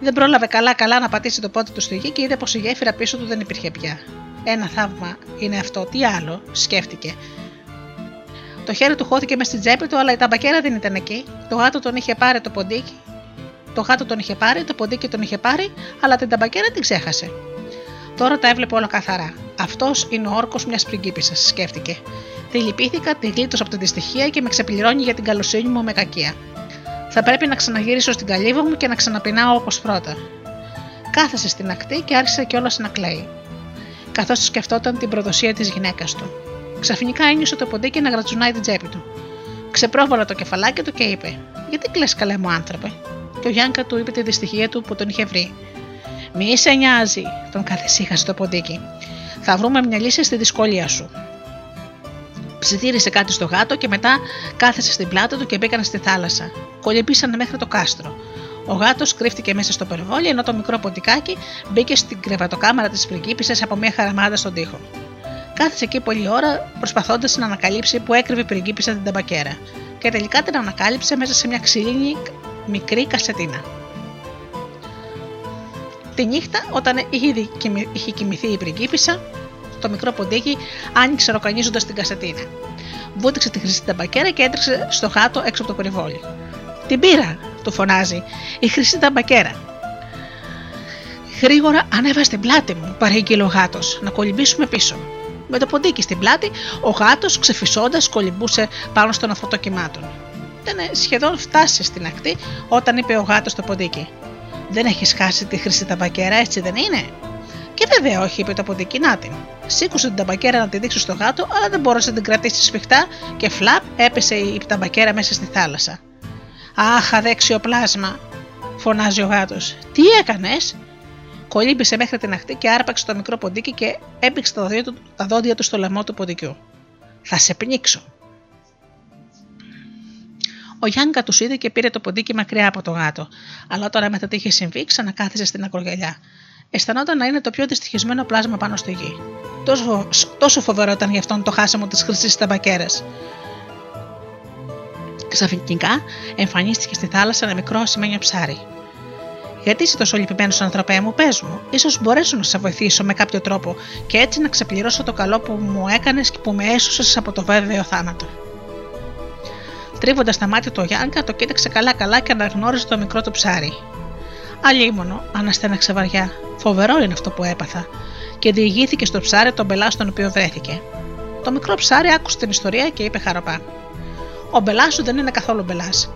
Δεν πρόλαβε καλά-καλά να πατήσει το πόδι του στη γη και είδε πως η γέφυρα πίσω του δεν υπήρχε πια. Ένα θαύμα είναι αυτό, τι άλλο, σκέφτηκε. Το χέρι του χώθηκε μες στην τσέπη του, αλλά η ταμπακέρα δεν ήταν εκεί. Το γάτο τον είχε πάρει το ποντίκι. Το γάτο τον είχε πάρει, το ποντίκι τον είχε πάρει, αλλά την ταμπακέρα την ξέχασε. Τώρα τα έβλεπε όλα καθαρά. Αυτός είναι ο όρκος μιας πριγκίπισσας, σκέφτηκε. Τη λυπήθηκα, τη γλίτωσα από τη δυστυχία και με ξεπληρώνει για την καλοσύνη μου με κακία. Θα πρέπει να ξαναγυρίσω στην καλύβα μου και να ξαναπεινάω όπως πρώτα. Κάθεσε στην ακτή και άρχισε κιόλας να κλαίει. Καθώς σκεφτόταν την προδοσία της γυναίκας του. Ξαφνικά ένιωσε το ποντίκι να γρατσουνάει την τσέπη του. Ξεπρόβαλα το κεφαλάκι του και είπε: Γιατί κλε καλέ μου άνθρωπε; Και ο Γιάνκα του είπε τη δυστυχία του που τον είχε βρει. Μη σε νοιάζει, τον καθησύχασε το ποντίκι. Θα βρούμε μια λύση στη δυσκολία σου. Ψιθύρισε κάτι στο γάτο και μετά κάθεσε στην πλάτη του και μπήκαν στη θάλασσα. Κολυμπήσαν μέχρι το κάστρο. Ο γάτος κρύφτηκε μέσα στο περιβόλι ενώ το μικρό ποντικάκι μπήκε στην κρεβατοκάμαρα της πριγκίπισσα από μια χαραμάδα στον τοίχο. Κάθισε εκεί πολλή ώρα προσπαθώντας να ανακαλύψει που έκρυβε η πριγκίπισσα την ταμπακέρα και τελικά την ανακάλυψε μέσα σε μια ξύλινη μικρή κασετίνα. Τη νύχτα, όταν είχε κοιμηθεί η πριγκίπισσα, το μικρό ποντίκι άνοιξε ροκανίζοντας την κασετίνα. Βούτυξε τη χρυσή ταμπακέρα και έτρεξε στο γάτο έξω από το περιβόλι. Την πήρα, του φωνάζει, η χρυσή ταμπακέρα. Γρήγορα ανέβα στην πλάτη μου, παρήγγειλε ο γάτος, να κολυμπήσουμε πίσω. Με το ποντίκι στην πλάτη, ο γάτος ξεφυσώντας κολυμπούσε πάνω στον αυτοκιμά του. Ήταν σχεδόν φτάσει στην ακτή όταν είπε ο γάτος στο ποντίκι. Δεν έχεις χάσει τη χρυσή ταμπακέρα, έτσι δεν είναι; Και βέβαια όχι, είπε το ποντίκι, να την. Σήκωσε την ταμπακέρα να τη δείξει στο γάτο, αλλά δεν μπόρεσε να την κρατήσει σφιχτά και φλαπ έπεσε η ταμπακέρα μέσα στη θάλασσα. Αχ, αδέξιο πλάσμα, φωνάζει ο γάτος. Τι έκανες, Κολύμπησε μέχρι την ακτή και άρπαξε το μικρό ποντίκι και έπηξε τα δόντια, του, τα δόντια του στο λαιμό του ποντικιού. Θα σε πνίξω. Ο Γιάνγκα του είδε και πήρε το ποντίκι μακριά από το γάτο, αλλά τώρα μετά τι είχε συμβεί, ξανακάθισε στην ακρογελιά. Αισθανόταν να είναι το πιο δυστυχισμένο πλάσμα πάνω στη γη. Τόσο, τόσο φοβερό ήταν γι' αυτόν το χάσιμο της χρυσής ταμπακέρα. Ξαφνικά εμφανίστηκε στη θάλασσα ένα μικρό ασημένιο ψάρι. Γιατί είσαι τόσο λυπημένος, ανθρωπέ μου, πες μου, ίσως μπορέσω να σε βοηθήσω με κάποιο τρόπο και έτσι να ξεπληρώσω το καλό που μου έκανες και που με έσωσες από το βέβαιο θάνατο. Τρίβοντας τα μάτια του ο Γιάνκα, το κοίταξε καλά-καλά και αναγνώρισε το μικρό του ψάρι. Αλίμονο, αναστέναξε βαριά. Φοβερό είναι αυτό που έπαθα. Και διηγήθηκε στο ψάρι τον μπελά στον οποίο βρέθηκε. Το μικρό ψάρι άκουσε την ιστορία και είπε χαρωπά. Ο μπελάς σου δεν είναι καθόλου μπελάς.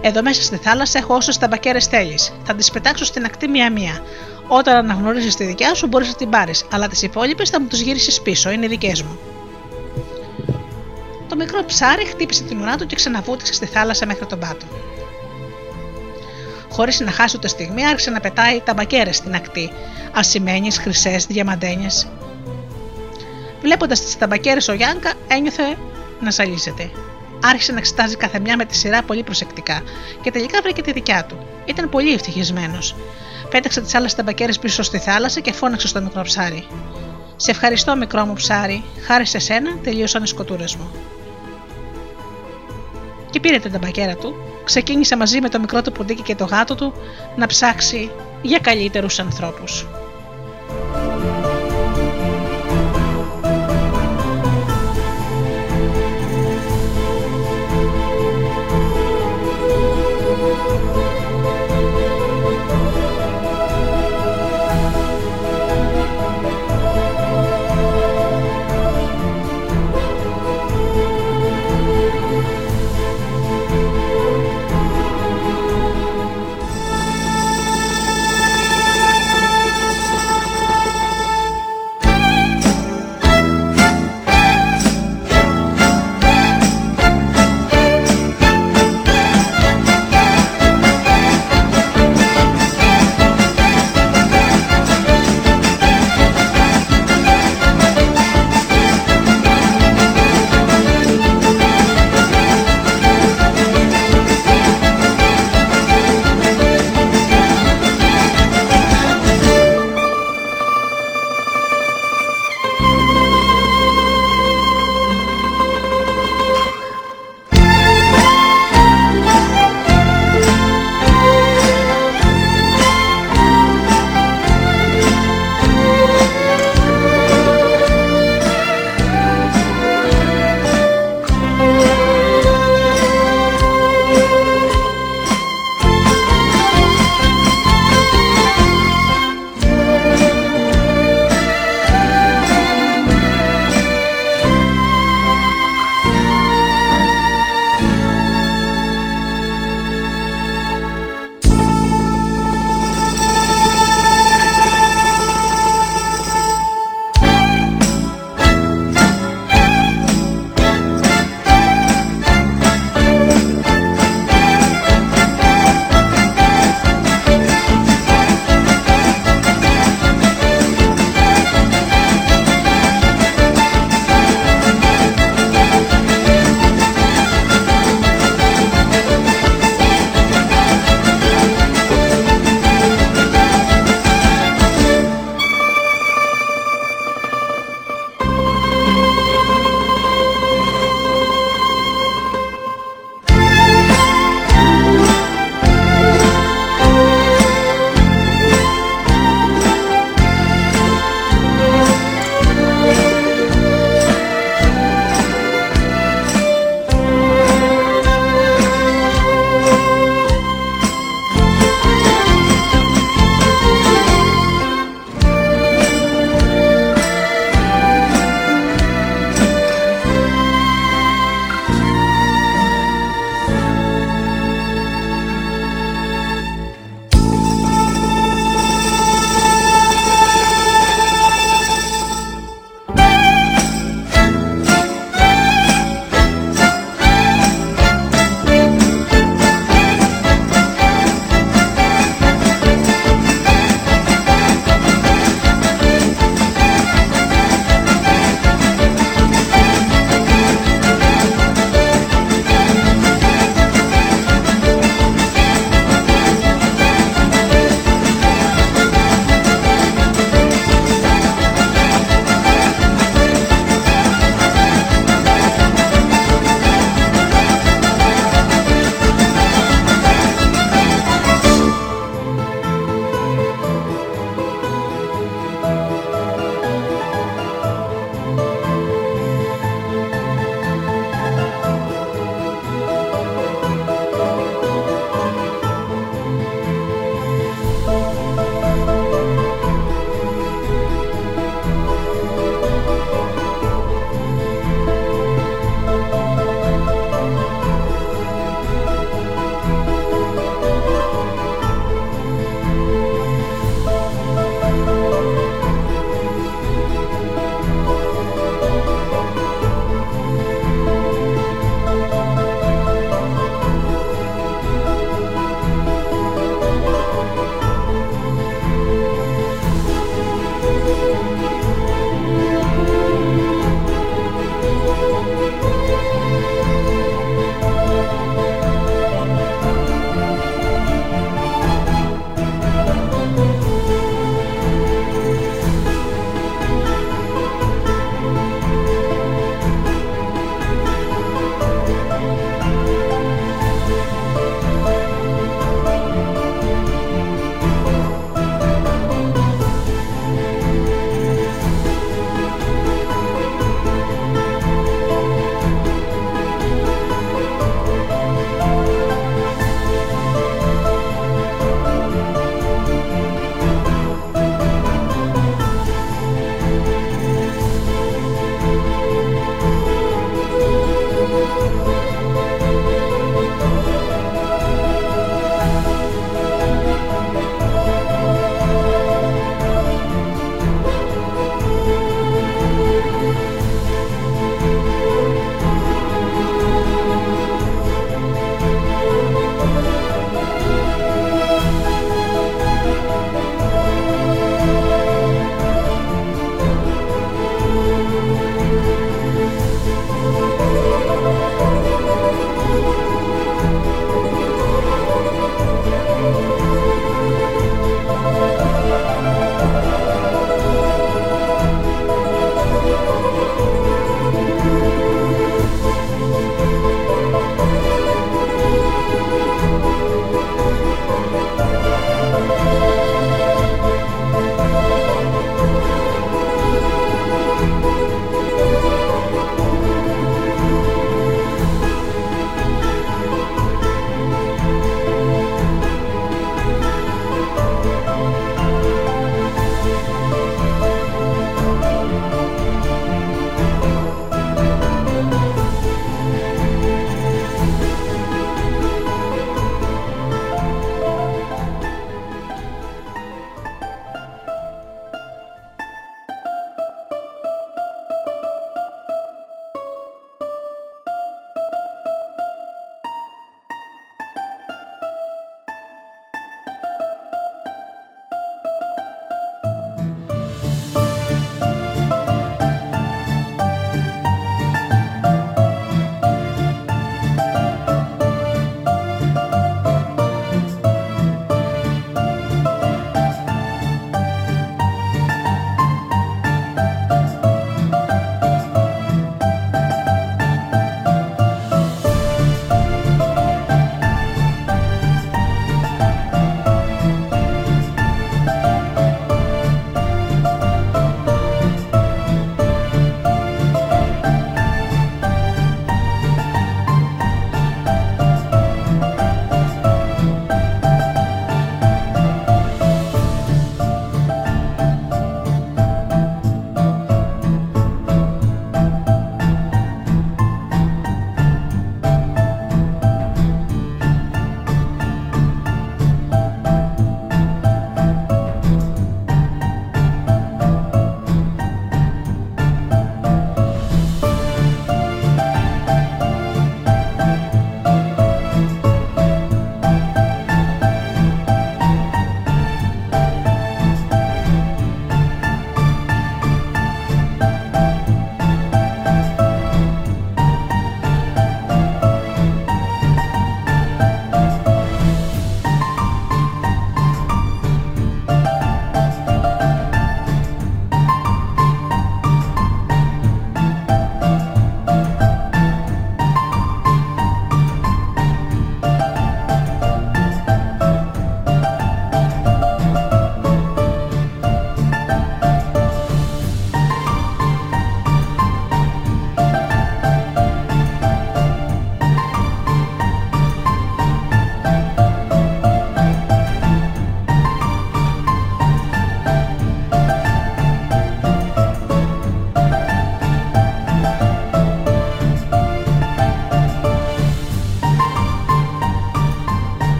Εδώ μέσα στη θάλασσα έχω όσες ταμπακέρες θέλεις. Θα τις πετάξω στην ακτή μία-μία. Όταν αναγνωρίσεις τη δικιά σου, μπορείς να την πάρεις, αλλά τις υπόλοιπες θα μου τις γυρίσεις πίσω, είναι δικές μου. Το μικρό ψάρι χτύπησε την ουρά του και ξαναβούτυξε στη θάλασσα μέχρι τον πάτο. Χωρίς να χάσει ούτε στιγμή, άρχισε να πετάει ταμπακέρε στην ακτή, ασημένιε, χρυσές, διαμαντένιες. Βλέποντας τι ταμπακέρε, ο Γιάνκα ένιωθε να ζαλίζεται. Άρχισε να εξετάζει κάθε μια με τη σειρά πολύ προσεκτικά και τελικά βρήκε τη δικιά του. Ήταν πολύ ευτυχισμένος. Πέταξε τις άλλες ταμπακέρε πίσω στη θάλασσα και φώναξε στο μικρό ψάρι. Σε ευχαριστώ, μικρό μου ψάρι. Χάρη σε σένα τελείωσαν οι σκοτούρες μου. Και πήρε την ταμπακέρα του, ξεκίνησε μαζί με το μικρό του ποντίκι και το γάτο του να ψάξει για καλύτερους ανθρώπους.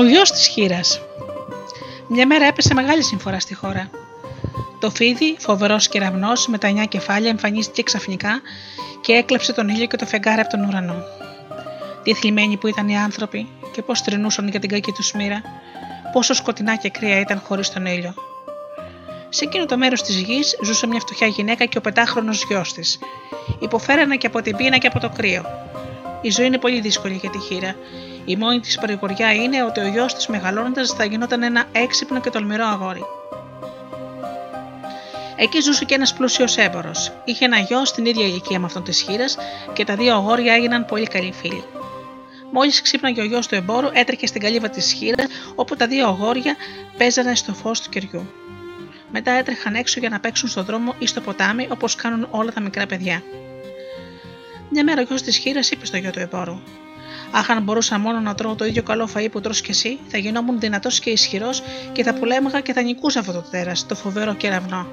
Ο γιος της χείρας. Μια μέρα έπεσε μεγάλη συμφορά στη χώρα. Το φίδι, φοβερός κεραυνό με τα εννιά κεφάλια, εμφανίστηκε ξαφνικά και έκλεψε τον ήλιο και το φεγγάρι από τον ουρανό. Τι θλιμμένοι που ήταν οι άνθρωποι και πώς τρινούσαν για την κακή τους μοίρα, πόσο σκοτεινά και κρύα ήταν χωρίς τον ήλιο. Σε εκείνο το μέρος της γης ζούσε μια φτωχιά γυναίκα και ο πετάχρονος γιος της. Υποφέρανε και από την πείνα και από το κρύο. Η ζωή είναι πολύ δύσκολη για τη χείρα. Η μόνη της παρηγοριά είναι ότι ο γιος της μεγαλώνοντας θα γινόταν ένα έξυπνο και τολμηρό αγόρι. Εκεί ζούσε και ένας πλούσιος έμπορο. Είχε ένα γιο στην ίδια ηλικία με αυτόν της χείρας και τα δύο αγόρια έγιναν πολύ καλοί φίλοι. Μόλις ξύπναγε ο γιος του εμπόρου, έτρεχε στην καλύβα της χείρας, όπου τα δύο αγόρια παίζανε στο φως του κεριού. Μετά έτρεχαν έξω για να παίξουν στο δρόμο ή στο ποτάμι, όπως κάνουν όλα τα μικρά παιδιά. Μια μέρα ο γιος της χείρας είπε στο γιο του εμπόρου: Αχ, αν μπορούσα μόνο να τρώω το ίδιο καλό φαΐ που τρως κι εσύ, θα γινόμουν δυνατός και ισχυρός και θα πουλέμαγα και θα νικούσα αυτό το τέρας, το φοβερό κεραυνό.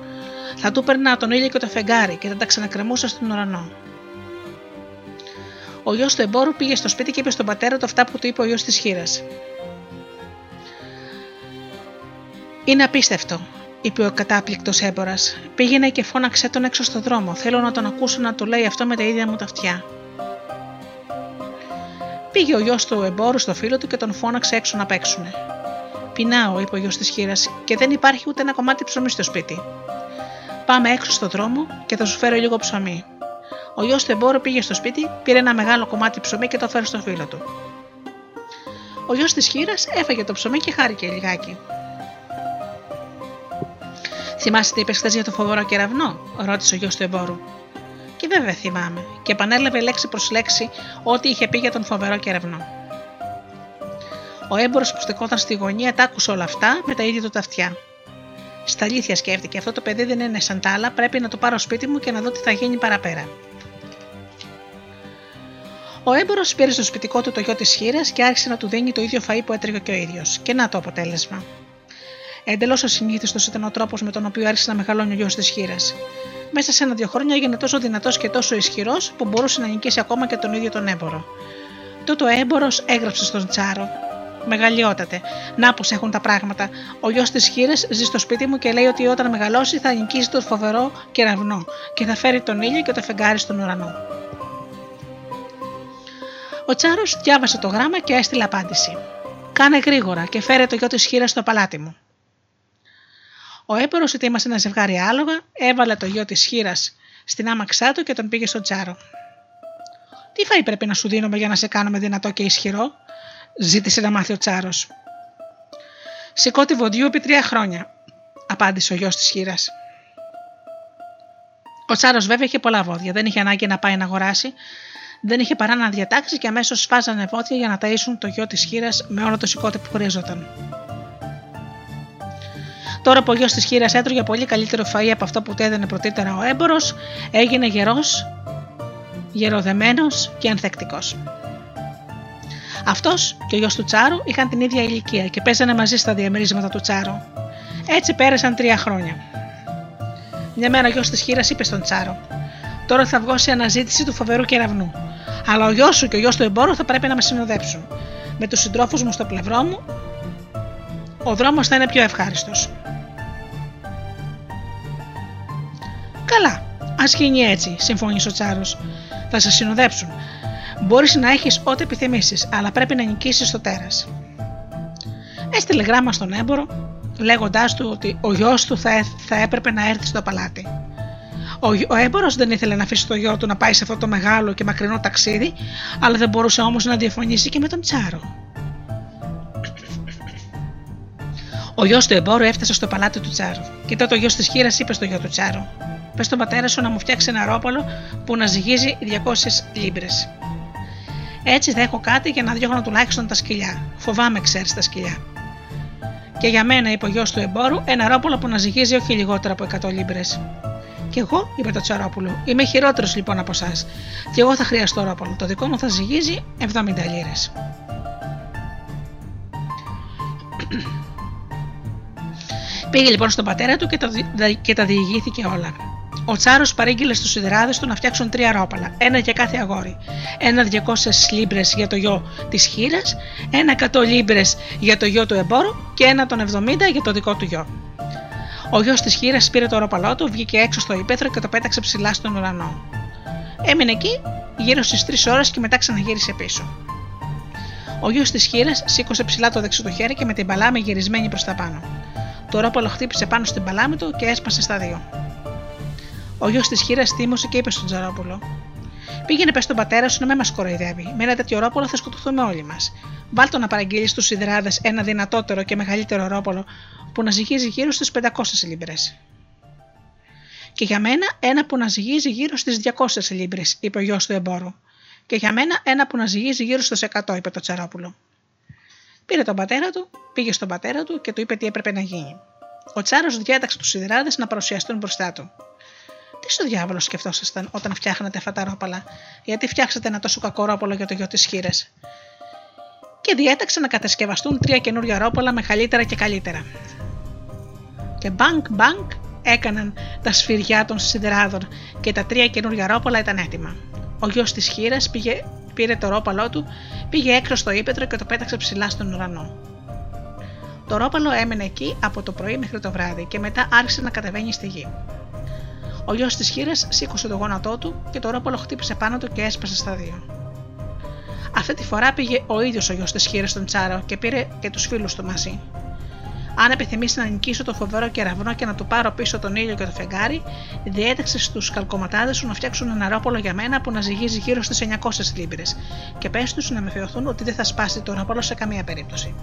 Θα του περνά τον ήλιο και το φεγγάρι και θα τα ξανακρεμούσα στον ουρανό. Ο γιος του εμπόρου πήγε στο σπίτι και είπε στον πατέρα του αυτά που του είπε ο γιος της χείρας. Είναι απίστευτο, είπε ο κατάπληκτος έμπορας. Πήγαινε και φώναξε τον έξω στο δρόμο. Θέλω να τον ακούσω να το λέει αυτό με τα ίδια μου τα αυτιά. Πήγε ο γιος του εμπόρου στο φίλο του και τον φώναξε έξω να παίξουνε. Πεινάω, είπε ο γιος της χείρας, και δεν υπάρχει ούτε ένα κομμάτι ψωμί στο σπίτι. Πάμε έξω στο δρόμο και θα σου φέρω λίγο ψωμί. Ο γιος του εμπόρου πήγε στο σπίτι, πήρε ένα μεγάλο κομμάτι ψωμί και το φέρει στο φίλο του. Ο γιος της χείρας έφαγε το ψωμί και χάρηκε λιγάκι. Θυμάστε τι είπες χθες για το φοβερό κεραυνό, ρώτησε ο γιος του εμπόρου. Και βέβαια θυμάμαι, και επανέλαβε λέξη προς λέξη ό,τι είχε πει για τον φοβερό κεραυνό. Ο έμπορος που στεκόταν στη γωνία τα άκουσε όλα αυτά με τα ίδια του τα αυτιά. Στα αλήθεια σκέφτηκε, αυτό το παιδί δεν είναι σαν τα άλλα, πρέπει να το πάρω σπίτι μου και να δω τι θα γίνει παραπέρα. Ο έμπορος πήρε στο σπιτικό του το γιο της χείρας και άρχισε να του δίνει το ίδιο φαΐ που έτρεγε και ο ίδιος. Και να το αποτέλεσμα. Εντελώς ασυνήθιστος ήταν ο τρόπος με τον οποίο άρχισε να μεγαλώνει ο γιος της χείρας. Μέσα σε ένα-δύο χρόνια έγινε τόσο δυνατός και τόσο ισχυρός που μπορούσε να νικήσει ακόμα και τον ίδιο τον έμπορο. Τότε ο έμπορος έγραψε στον Τσάρο. Μεγαλειότατε. Να πω έχουν τα πράγματα. Ο γιος της χείρα ζει στο σπίτι μου και λέει ότι όταν μεγαλώσει θα νικήσει το φοβερό κεραυνό και θα φέρει τον ήλιο και το φεγγάρι στον ουρανό. Ο Τσάρος διάβασε το γράμμα και έστειλε απάντηση. Κάνε γρήγορα και φέρε το γιο της χείρα στο παλάτι μου. Ο έπορος ετοίμασε ένα ζευγάρι άλογα, έβαλε το γιο της χείρας στην άμαξά του και τον πήγε στον Τσάρο. Τι φάει πρέπει να σου δίνουμε για να σε κάνουμε δυνατό και ισχυρό, ζήτησε να μάθει ο Τσάρο. Σηκώ τη βοντιού επί τρία χρόνια, απάντησε ο γιος της χείρας. Ο Τσάρο βέβαια είχε πολλά βόδια, δεν είχε ανάγκη να πάει να αγοράσει, δεν είχε παρά να διατάξει και αμέσως σφάζανε βόδια για να ταΐσουν το γιο της χείρας με όλο το σηκώτη που χρειαζόταν. Τώρα που ο γιος της χείρας έτρωγε πολύ καλύτερο φαΐ από αυτό που του έδαινε πρωτήτερα ο έμπορος, έγινε γερός, γεροδεμένος και ανθεκτικός. Αυτός και ο γιος του Τσάρου είχαν την ίδια ηλικία και παίζανε μαζί στα διαμερίσματα του Τσάρου. Έτσι πέρασαν τρία χρόνια. Μια μέρα ο γιος της χείρας είπε στον Τσάρο: Τώρα θα βγω σε αναζήτηση του φοβερού κεραυνού. Αλλά ο γιος σου και ο γιος του εμπόρου θα πρέπει να με συνοδέψουν. Με τους συντρόφους μου στο πλευρό μου, ο δρόμος θα είναι πιο ευχάριστος. Καλά, ας γίνει έτσι, συμφώνησε ο Τσάρος. Θα σε συνοδέψουν. Μπορείς να έχεις ό,τι επιθυμήσεις, αλλά πρέπει να νικήσεις το τέρας. Έστειλε γράμμα στον έμπορο, λέγοντάς του ότι ο γιος του θα, θα έπρεπε να έρθει στο παλάτι. Ο, ο έμπορο δεν ήθελε να αφήσει το γιο του να πάει σε αυτό το μεγάλο και μακρινό ταξίδι, αλλά δεν μπορούσε όμως να διαφωνήσει και με τον Τσάρο. Ο γιος του εμπόρου έφτασε στο παλάτι του Τσάρου. Και τότε ο γιος της χείρας είπε στο γιο του Τσάρου: Πες στον πατέρα σου να μου φτιάξει ένα ρόπολο που να ζυγίζει 200 λίμπρες. Έτσι θα έχω κάτι για να διώχνω τουλάχιστον τα σκυλιά. Φοβάμαι, ξέρεις τα σκυλιά. Και για μένα, είπε ο γιος του εμπόρου, ένα ρόπολο που να ζυγίζει όχι λιγότερο από 100 λίμπρες. Και εγώ, είπε το Τσαρόπουλο, είμαι χειρότερος λοιπόν από εσάς. Και εγώ θα χρειαστώ ρόπολο. Το δικό μου θα ζυγίζει 70 λίρες. Πήγε λοιπόν στον πατέρα του και τα, και τα διηγήθηκε όλα. Ο Τσάρος παρήγγειλε στους σιδεράδε του να φτιάξουν τρία ρόπαλα, ένα για κάθε αγόρι. Ένα 200 λίμπρες για το γιο της χείρας, ένα 100 λίμπρες για το γιο του εμπόρου και ένα των 70 για το δικό του γιο. Ο γιος της χείρας πήρε το ρόπαλό του, βγήκε έξω στο υπαίθρο και το πέταξε ψηλά στον ουρανό. Έμεινε εκεί γύρω στις 3 ώρες και μετά ξαναγύρισε πίσω. Ο γιος της χείρας σήκωσε ψηλά το δεξί του χέρι και με την παλάμη γυρισμένη προς τα πάνω. Το ρόπαλο χτύπησε πάνω στην παλάμη του και έσπασε στα δύο. Ο γιος της χείρας θύμωσε και είπε στον Τζαρόπουλο: Πήγαινε πες στον πατέρα σου να μην μας κοροϊδεύει. Με ένα τέτοιο ρόπολο θα σκοτωθούμε όλοι μας. Βάλτο να παραγγείλεις στους σιδράδε ένα δυνατότερο και μεγαλύτερο ρόπολο που να ζυγίζει γύρω στις 500 λίμπρε. Και για μένα ένα που να ζυγίζει γύρω στις 200 λίμπρε, είπε ο γιος του εμπόρου. Και για μένα ένα που να ζυγίζει γύρω στους 100, είπε το Τσαρόπουλο. Πήρε τον πατέρα του, πήγε στον πατέρα του και του είπε τι έπρεπε να γίνει. Ο Τσάρος διέταξε τους σιδεράδες να παρουσιαστούν μπροστά του. Τι στο διάβολο σκεφτόσασταν όταν φτιάχνατε αυτά τα ρόπαλα, γιατί φτιάξατε ένα τόσο κακό ρόπαλο για το γιο της χείρα. Και διέταξε να κατασκευαστούν τρία καινούργια ρόπαλα με καλύτερα και καλύτερα. Και μπανκ μπανκ έκαναν τα σφυριά των σιδεράδων και τα τρία καινούργια ρόπαλα ήταν έτοιμα. Ο γιος της χείρα πήρε το ρόπαλό του, πήγε έξω στο ύπετρο και το πέταξε ψηλά στον ουρανό. Το ρόπαλο έμενε εκεί από το πρωί μέχρι το βράδυ και μετά άρχισε να κατεβαίνει στη γη. Ο γιος της χείρας σήκωσε το γόνατό του και το ρόπαλο χτύπησε πάνω του και έσπασε στα δύο. Αυτή τη φορά πήγε ο ίδιος ο γιος της χείρας στον Τσάρο και πήρε και τους φίλους του μαζί. Αν επιθυμήσει να νικήσω το φοβερό κεραυνό και να του πάρω πίσω τον ήλιο και το φεγγάρι, διέταξε στους καλκοματάδε σου να φτιάξουν ένα ρόπολο για μένα που να ζυγίζει γύρω στις 900 λίμπρες και πες τους να με φεωθούν ότι δεν θα σπάσει το ρόπολο σε καμία περίπτωση.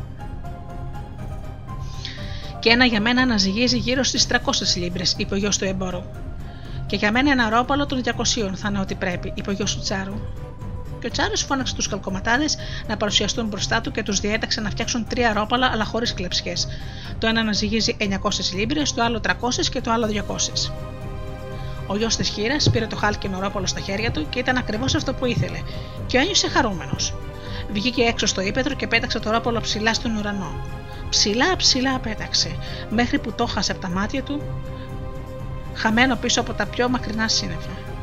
Και ένα για μένα να ζυγίζει γύρω στις 300 λίμπρες, είπε ο γιος του εμπόρου. Και για μένα ένα ρόπαλο των 200 θα είναι ό,τι πρέπει, είπε ο γιος του Τσάρου. Και ο Τσάρος φώναξε τους καλκοματάδε να παρουσιαστούν μπροστά του και τους διέταξε να φτιάξουν τρία ρόπαλα αλλά χωρίς κλεψιέ. Το ένα να ζυγίζει 900 λίμπρες, το άλλο 300 και το άλλο 200. Ο γιος της χείρας πήρε το χάλκινο ρόπαλο στα χέρια του και ήταν ακριβώς αυτό που ήθελε, και ένιωσε χαρούμενο. Βγήκε έξω στο ύπεδρο και πέταξε το ρόπαλο ψηλά στον ουρανό. Ψηλά, ψηλά πέταξε, μέχρι που το χάσε από τα μάτια του χαμένο πίσω από τα πιο μακρινά σύννεφα.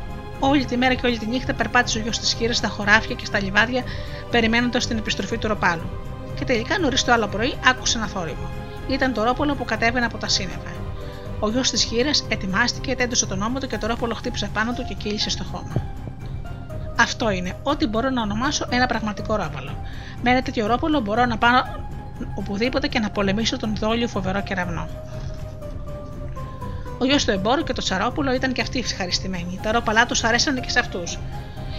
Όλη τη μέρα και όλη τη νύχτα περπάτησε ο γιος της χείρας στα χωράφια και στα λιβάδια, περιμένοντας την επιστροφή του ροπάλου. Και τελικά νωρίς το άλλο πρωί άκουσε ένα θόρυβο. Ήταν το ρόπολο που κατέβαινε από τα σύννεφα. Ο γιος της χείρας ετοιμάστηκε, τέντωσε τον ώμο του και το ρόπολο χτύπησε πάνω του και κύλησε στο χώμα. Αυτό είναι, ό,τι μπορώ να ονομάσω ένα πραγματικό ρόπαλο. Με ένα τέτοιο ρόπολο μπορώ να πάω οπουδήποτε και να πολεμήσω τον δόλιο φοβερό κεραυνό. Ο γιος του εμπόρου και το τσαρόπουλο ήταν και αυτοί ευχαριστημένοι. Τα ρόπαλά τους αρέσανε και σε αυτούς.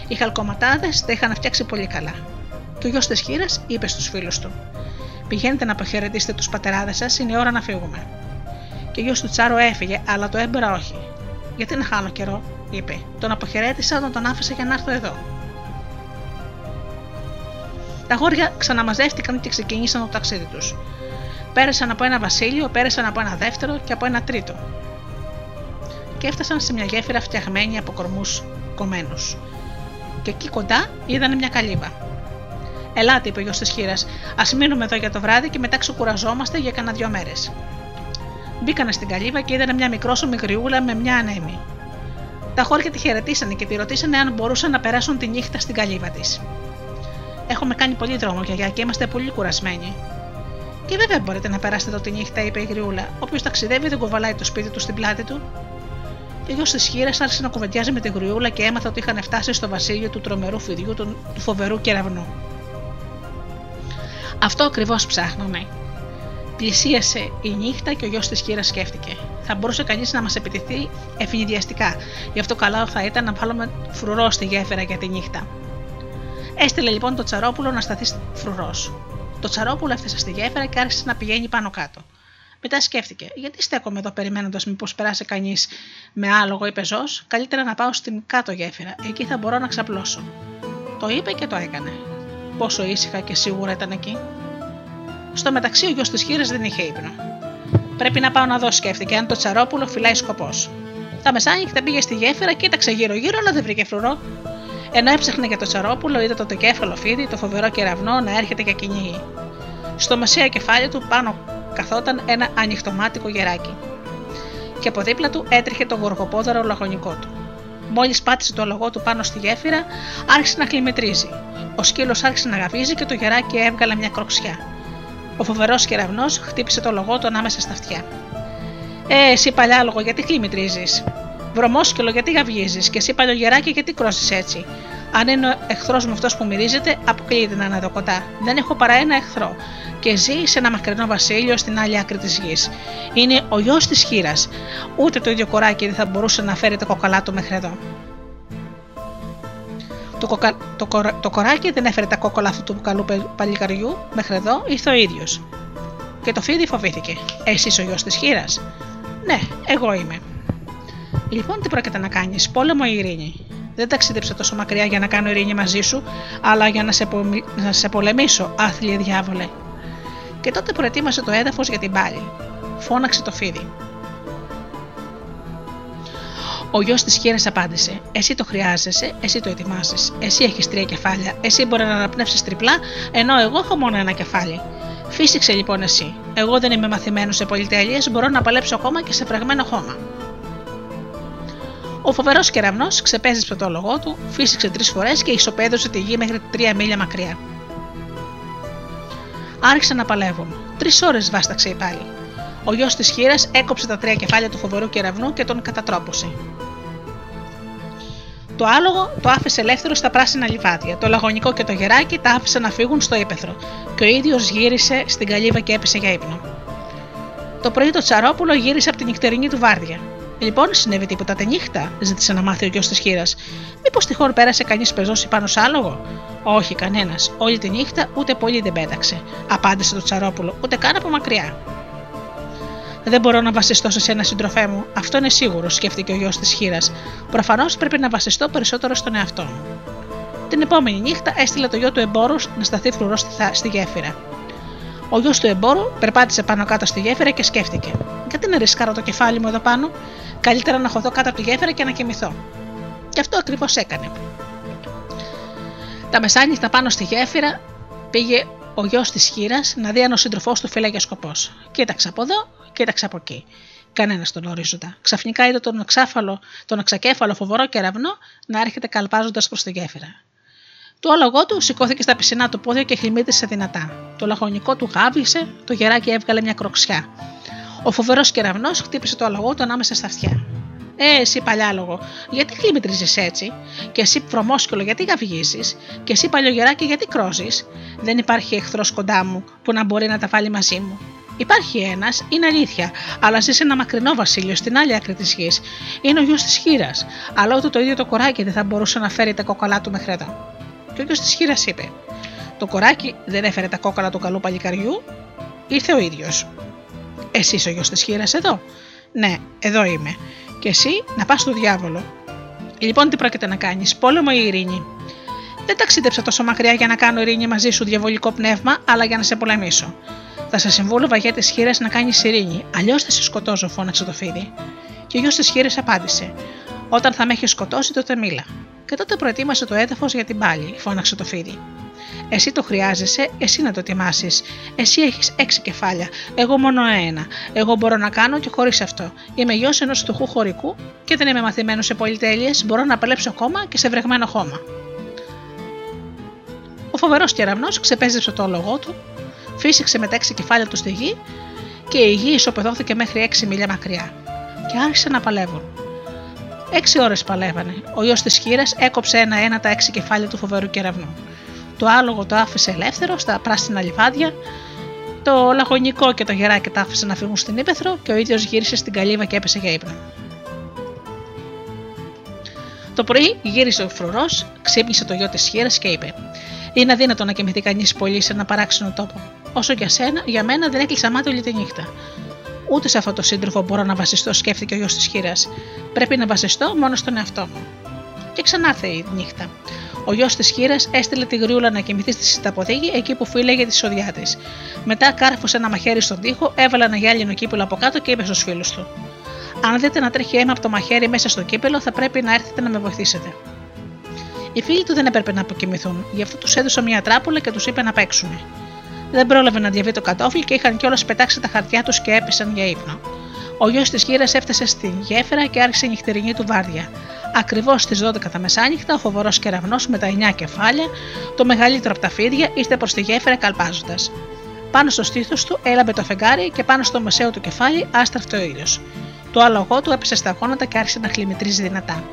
Οι χαλκοματάδες τα είχαν φτιάξει πολύ καλά. Το γιος της χείρας είπε στους φίλους του: Πηγαίνετε να αποχαιρετήσετε τους πατεράδες σας, είναι ώρα να φύγουμε. Και ο γιος του Τσάρο έφυγε, αλλά το έμπορα όχι. Γιατί να χάνω καιρό, είπε. Τον αποχαιρέτησα όταν τον άφησα για να έρθω εδώ. Τα γόρια ξαναμαζεύτηκαν και ξεκίνησαν το ταξίδι τους. Πέρασαν από ένα βασίλειο, πέρασαν από ένα δεύτερο και από ένα τρίτο και έφτασαν σε μια γέφυρα φτιαγμένη από κορμούς κομμένους. Και εκεί κοντά είδαν μια καλύβα. Ελάτε, είπε ο γιος της χείρας, ας μείνουμε εδώ για το βράδυ και μετά ξεκουραζόμαστε για κανένα δυο μέρες. Μπήκανε στην καλύβα και είδαν μια μικρόσωμη γριούλα με μια ανέμη. Τα χώρια τη χαιρετήσανε και τη ρωτήσανε αν μπορούσαν να περάσουν τη νύχτα στην καλύβα της. Έχουμε κάνει πολύ δρόμο, γιαγιά, και είμαστε πολύ κουρασμένοι. Και βέβαια μπορείτε να περάσετε εδώ τη νύχτα, είπε η Γριούλα. Όποιος ταξιδεύει δεν κουβαλάει το σπίτι του στην πλάτη του και γιο της χείρας άρχισε να κουβεντιάζει με την γριούλα και έμαθα ότι είχαν φτάσει στο βασίλειο του τρομερού φιδιού του, του φοβερού κεραυνού. Αυτό ακριβώς ψάχναμε. Πλησίασε η νύχτα και ο γιος της χείρας σκέφτηκε. Θα μπορούσε κανείς να μας επιτεθεί ευνηδιαστικά, γι' αυτό καλό θα ήταν να βάλουμε φρουρό στη γέφυρα για τη νύχτα. Έστειλε λοιπόν το τσαρόπουλο να σταθεί φρουρός. Το τσαρόπουλο έφτασε στη γέφυρα και άρχισε να πηγαίνει πάνω κάτω. Μετά σκέφτηκε, γιατί στέκομαι εδώ περιμένοντας μήπως περάσει κανείς με άλογο ή πεζός, καλύτερα να πάω στην κάτω γέφυρα, εκεί θα μπορώ να ξαπλώσω. Το είπε και το έκανε. Πόσο ήσυχα και σίγουρα ήταν εκεί. Στο μεταξύ, ο γιος της χείρα δεν είχε ύπνο. Πρέπει να πάω να δω, σκέφτηκε, αν το τσαρόπουλο φυλάει σκοπός. Τα μεσάνυχτα πήγε στη γέφυρα, κοίταξε γύρω-γύρω, αλλά δεν βρήκε φρουρό. Ενώ έψαχνε για το τσαρόπουλο, είδε το τεκέφαλο φίδι, το φοβερό κεραυνό να έρχεται και κυνηγεί. Στο μεσαία κεφάλι του πάνω καθόταν ένα ανοιχτομάτικο γεράκι. και από δίπλα του έτρεχε το γοργοπόδαρο λαγωνικό του. Μόλις πάτησε το λογό του πάνω στη γέφυρα, άρχισε να κλιμετρίζει. Ο σκύλος άρχισε να γαβίζει και το γεράκι έβγαλε μια κροξιά. Ο φοβερός κεραυνό χτύπησε το λογό του ανάμεσα στα αυτιά. Ε, εσύ παλιάλογο, γιατί κλιμετρίζει. Βρωμόσκυλο, γιατί γαβγίζεις, και εσύ παλιογεράκι, γιατί κρώσει έτσι; Αν είναι ο εχθρός μου αυτός που μυρίζεται, αποκλείεται να είναι εδώ κοντά. Δεν έχω παρά ένα εχθρό και ζει σε ένα μακρινό βασίλειο στην άλλη άκρη της γης. Είναι ο γιος της χείρα. Ούτε το ίδιο κοράκι δεν θα μπορούσε να φέρει τα κοκαλά του μέχρι εδώ. Το, κοκα... το, το κοράκι δεν έφερε τα κόκκολα αυτού του καλού παλικαριού μέχρι εδώ, ήρθε ο ίδιος. Και το φίδι φοβήθηκε. Εσύ ο γιος της χείρα. Ναι, εγώ είμαι. Λοιπόν, τι πρόκειται να κάνεις, πόλεμο ή ειρήνη; Δεν ταξίδεψα τόσο μακριά για να κάνω ειρήνη μαζί σου, αλλά για να σε, πο... να σε πολεμήσω, άθλιε διάβολε. Και τότε προετοίμασε το έδαφος για την πάλη. Φώναξε το φίδι. Ο γιος της χείρα απάντησε: Εσύ το χρειάζεσαι, εσύ το ετοιμάζεις. Εσύ έχεις τρία κεφάλια, εσύ μπορείς να αναπνεύσεις τριπλά, ενώ εγώ έχω μόνο ένα κεφάλι. Φύσηξε λοιπόν εσύ. Εγώ δεν είμαι μαθημένος σε πολυτέλειες, μπορώ να παλέψω ακόμα και σε φραγμένο χώμα. Ο φοβερός κεραυνό ξεπέζεψε το λογό του, φύσηξε τρεις φορές και ισοπαίδωσε τη γη μέχρι τρία μίλια μακριά. Άρχισαν να παλεύουν. Τρεις ώρες βάσταξε η πάλι. Ο γιος της χείρας έκοψε τα τρία κεφάλια του φοβερού κεραυνού και τον κατατρόπωσε. Το άλογο το άφησε ελεύθερο στα πράσινα λιβάδια. Το λαγωνικό και το γεράκι τα άφησε να φύγουν στο ύπεθρο και ο ίδιος γύρισε στην καλύβα και έπεσε για ύπνο. Το πρωί το τσαρόπουλο γύρισε από την νυχτερινή του βάρδια. Λοιπόν, συνέβη τίποτα τη νύχτα, ζήτησε να μάθει ο γιος της χείρας. Μήπως τυχόν πέρασε κανείς πεζώσει πάνω σ' άλογο; Όχι, κανένας. Όλη τη νύχτα ούτε πολύ δεν πέταξε, απάντησε το τσαρόπουλο, ούτε καν από μακριά. Δεν μπορώ να βασιστώ σε ένα συντροφέ μου, αυτό είναι σίγουρο, σκέφτηκε ο γιος της χείρας. Προφανώς πρέπει να βασιστώ περισσότερο στον εαυτό μου. Την επόμενη νύχτα έστειλε το γιο του εμπόρους να σταθεί φρουρός στη γέφυρα. Ο γιος του εμπόρου περπάτησε πάνω κάτω στη γέφυρα και σκέφτηκε: Γιατί να ρισκάρω το κεφάλι μου εδώ πάνω, καλύτερα να χωθώ κάτω από τη γέφυρα και να κοιμηθώ. Και αυτό ακριβώς έκανε. Τα μεσάνυχτα πάνω στη γέφυρα πήγε ο γιος της χείρας να δει αν ο σύντροφός του φύλαγε σκοπός. Κοίταξε από εδώ, κοίταξε από εκεί. Κανένας τον ορίζοντα. Ξαφνικά είδε τον, εξάφαλο, τον εξακέφαλο φοβερό κεραυνό να έρχεται καλπάζοντας προς τη γέφυρα. Το άλογο του σηκώθηκε στα πισινά του πόδια και χλιμίτησε δυνατά. Το λαγωνικό του γάβησε, το γεράκι έβγαλε μια κροξιά. Ο φοβερός κεραυνός χτύπησε το αλογό του ανάμεσα στα αυτιά. Ε, εσύ παλιάλογο, γιατί χλιμητρίζεις έτσι, και εσύ προμόσκυλο, γιατί γαυγίζεις, και εσύ παλιογεράκι, γιατί κρόζεις; Δεν υπάρχει εχθρός κοντά μου που να μπορεί να τα βάλει μαζί μου. Υπάρχει ένας, είναι αλήθεια, αλλά ζεις σε ένα μακρινό βασίλειο στην άλλη άκρη της γης. Είναι ο γιος της χείρα, αλλά ούτε το ίδιο το κοράκι δεν θα μπορούσε να φέρει τα κοκαλά του μέχρι εδώ. Και ο γιο της χείρας είπε: Το κοράκι δεν έφερε τα κόκαλα του καλού παλικαριού, ήρθε ο ίδιος. Εσύ ο γιος της χείρας εδώ; Ναι, εδώ είμαι. Και εσύ να πας στο διάβολο. Λοιπόν, τι πρόκειται να κάνεις, πόλεμο ή ειρήνη; Δεν ταξίδεψα τόσο μακριά για να κάνω ειρήνη μαζί σου, διαβολικό πνεύμα, αλλά για να σε πολεμήσω. Θα σε συμβούλευα για τις χείρες να κάνεις ειρήνη, αλλιώς θα σε σκοτώσω, φώναξε το φίδι. Και ο γιος της χείρε απάντησε: Όταν θα με έχει σκοτώσει, τότε μίλα. Και τότε προετοίμασε το έδαφος για την πάλη, φώναξε το φίδι. Εσύ το χρειάζεσαι, εσύ να το ετοιμάσεις. Εσύ έχεις έξι κεφάλια, εγώ μόνο ένα. Εγώ μπορώ να κάνω και χωρίς αυτό. Είμαι γιος ενός φτωχού χωρικού και δεν είμαι μαθημένος σε πολυτέλειες, μπορώ να παλέψω ακόμα και σε βρεγμένο χώμα. Ο φοβερός κεραυνό ξεπέζεψε το άλογο του, φύσηξε με τα έξι κεφάλια του στη γη και η γη ισοπεδώθηκε μέχρι έξι μίλια μακριά. Και άρχισε να παλεύουν. Έξι ώρες παλεύανε. Ο γιος της χείρας έκοψε ένα-ένα τα έξι κεφάλια του φοβερού κεραυνού. Το άλογο το άφησε ελεύθερο στα πράσινα λιβάδια, το λαγωνικό και το γεράκι τα άφησε να φύγουν στην ύπεθρο και ο ίδιος γύρισε στην καλύβα και έπεσε για ύπνο. Το πρωί γύρισε ο φρουρός, ξύπνησε το γιο της χείρας και είπε: Είναι αδύνατο να κοιμηθεί κανείς πολύ σε ένα παράξενο τόπο. Όσο για σένα, για μένα δεν έκλεισα μάτι όλη τη νύχτα. Ούτε σε αυτό το σύντροφο μπορώ να βασιστώ, σκέφτηκε ο γιος της χείρας. Πρέπει να βασιστώ μόνο στον εαυτό μου. Και ξανάρθε η νύχτα. Ο γιος της χείρας έστειλε τη γριούλα να κοιμηθεί στη συνταποθήκη εκεί που φύλαγε τη σοδιά της. Μετά κάρφωσε ένα μαχαίρι στον τοίχο, έβαλε ένα γυάλινο κύπελο από κάτω και είπε στους φίλους του: Αν δείτε να τρέχει αίμα από το μαχαίρι μέσα στο κύπελο, θα πρέπει να έρθετε να με βοηθήσετε. Οι φίλοι του δεν έπρεπε να αποκοιμηθούν, γι' αυτό τους έδωσε μια τράπουλα και τους είπε να παίξουν. Δεν πρόλαβε να διαβεί το κατόφλι και είχαν κιόλας πετάξει τα χαρτιά τους και έπεσαν για ύπνο. Ο γιος της γύρας έφτασε στην γέφυρα και άρχισε η νυχτερινή του βάρδια. Ακριβώς στις 12 τα μεσάνυχτα, ο φοβερός κεραυνός με τα 9 κεφάλια, το μεγαλύτερο από τα φίδια, ήρθε προς τη γέφυρα καλπάζοντας. Πάνω στο στήθος του έλαμπε το φεγγάρι και πάνω στο μεσαίο του κεφάλι άστραφτε ο ήλιος. Το άλογο του έπεσε στα γόνατα και άρχισε να χλιμητρίζει δυνατά.